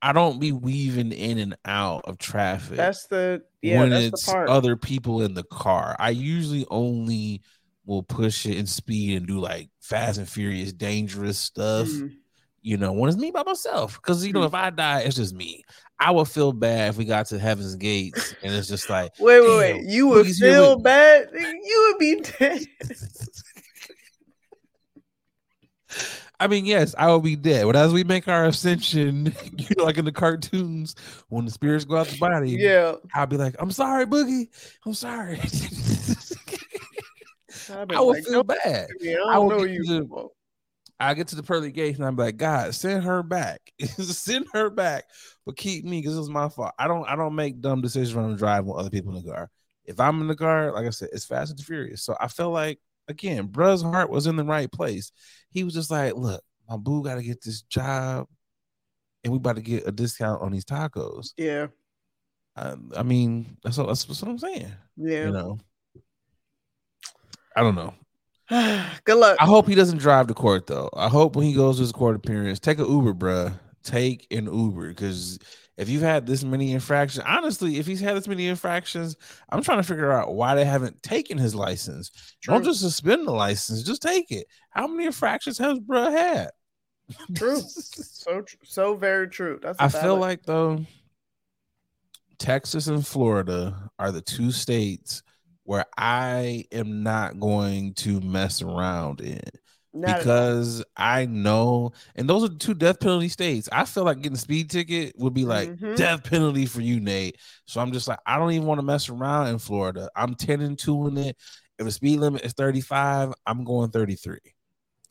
I don't be weaving in and out of traffic
That's the yeah.
when
That's
it's
the part.
other people in the car. I usually only will push it and speed and do like fast and furious, dangerous stuff.
Mm,
You know, when it's me by myself. Because you know, if I die, it's just me. I would feel bad if we got to heaven's gates and it's just like
Wait, wait, wait. You would feel bad. You would be dead. *laughs*
I mean, yes, I will be dead. But as we make our ascension, *laughs* you know, like in the cartoons, when the spirits go out the body,
Yeah.
I'll be like, I'm sorry, Boogie. I'm sorry. *laughs*
I'd
I would
like,
feel
"Don't
bad.
look at me, I
I
don't
will
know
get
you.
to
no more."
I get to the pearly gates and I'm like, God, send her back. *laughs* send her back, but keep me because it's my fault. I don't I don't make dumb decisions when I'm driving with other people in the car. If I'm in the car, like I said, it's fast and furious. So I feel like again, bruh's heart was in the right place. He was just like, look, my boo got to get this job, and we about to get a discount on these tacos.
Yeah.
I, I mean, that's what, that's what I'm saying.
Yeah.
You know, I don't know. *sighs*
Good luck.
I hope he doesn't drive to court though. I hope when he goes to his court appearance, take an Uber, bruh. Take an Uber because if you've had this many infractions, honestly, if he's had this many infractions, I'm trying to figure out why they haven't taken his license. Don't just suspend the license, just take it. How many infractions has bruh had? *laughs*
True. So so very true. That's
I feel like though Texas and Florida are the two states where I am not going to mess around in
Not
because I know, and those are the two death penalty states. I feel like getting a speed ticket would be like
Mhm.
death penalty for you, Nate. So I'm just like, I don't even want to mess around in Florida. I'm 10 and 2 in it. If the speed limit is 35, I'm going 33.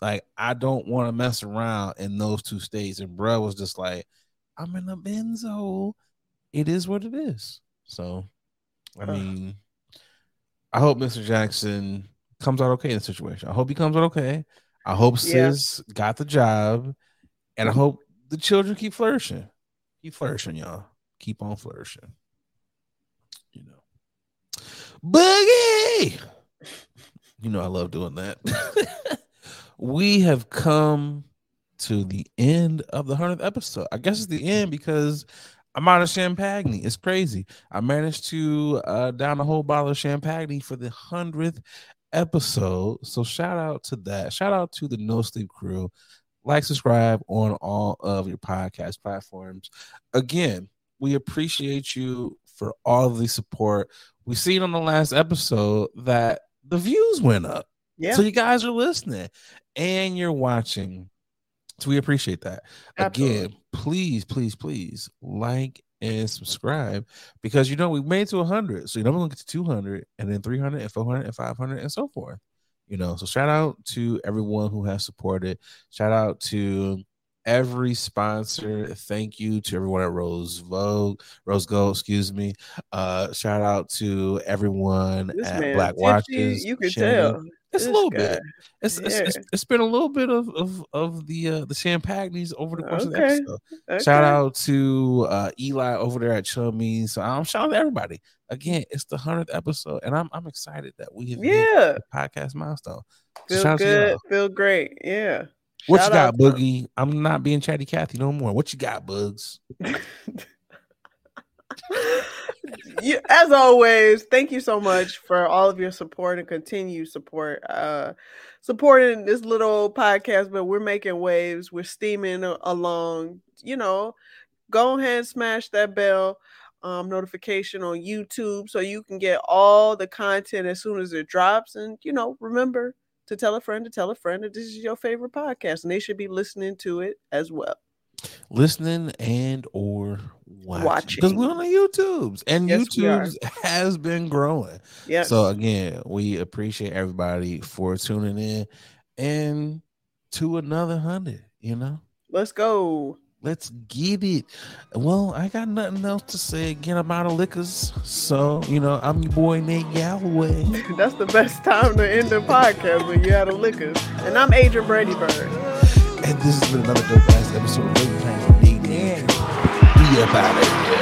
Like, I don't want to mess around in those two states. And bruh was just like, I'm in a benzo. It is what it is. So, I mean, I hope Mr. Jackson comes out okay in the situation. I hope he comes out okay. I hope
Yeah.
Sis got the job, and I mm-hmm. hope the children keep flourishing. Keep flourishing, y'all. Keep on flourishing. You know, boogie. You know I love doing that. *laughs* we have come to the end of the hundredth episode. I guess it's the end because I'm out of champagne. It's crazy. I managed to uh, down a whole bottle of champagne for the hundredth episode. So shout out to that. Shout out to the No Sleep crew. Like, subscribe on all of your podcast platforms. Again, we appreciate you for all of the support. We seen on the last episode that the views went up.
Yeah.
So you guys are listening and you're watching. So we appreciate that.
Absolutely.
Again, please, please, please like and subscribe because you know we made it to 100. So you know we're to get to 200 and then 300 and 400 and 500 and so forth. You know, so shout out to everyone who has supported. Shout out to every sponsor. Thank you to everyone at Rose Vogue, Rose Gold, excuse me. Uh, shout out to everyone
This
at
man,
Black Watches.
You can
Shannon.
tell.
It's a little
guy.
bit. It's, it's, it's it's been a little bit of of, of the uh the champagnes over the course of the
Okay.
episode. Shout out to uh Eli over there at Chummy. So I'm shouting out to everybody. Again, it's the hundredth episode, and I'm I'm excited that we have hit
Yeah.
the podcast milestone.
Feel
shout
good. Feel great. Yeah.
What
Shout
you got, Boogie? I'm not being chatty Cathy no more. What you got, Bugs? *laughs*
you, as always, thank you so much for all of your support and continued support. Uh, supporting this little podcast, but we're making waves. We're steaming along. You know, go ahead and smash that bell um, notification on YouTube so you can get all the content as soon as it drops. And you know, remember to tell a friend to tell a friend that this is your favorite podcast, and they should be listening to it as well.
Listening and or watching because we're on the YouTubes and
Yes.
YouTube's has been growing.
Yeah.
So again, we appreciate everybody for tuning in and to another hundred. You know,
let's go.
let's get it. Well, I got nothing else to say. Again, I'm out of liquors, so you know I'm your boy Nate Galloway. *laughs*
That's the best time to end the podcast when you're out of liquor. And I'm Adrian Brady Bird.
And this has been another dope ass episode of Waiting about it.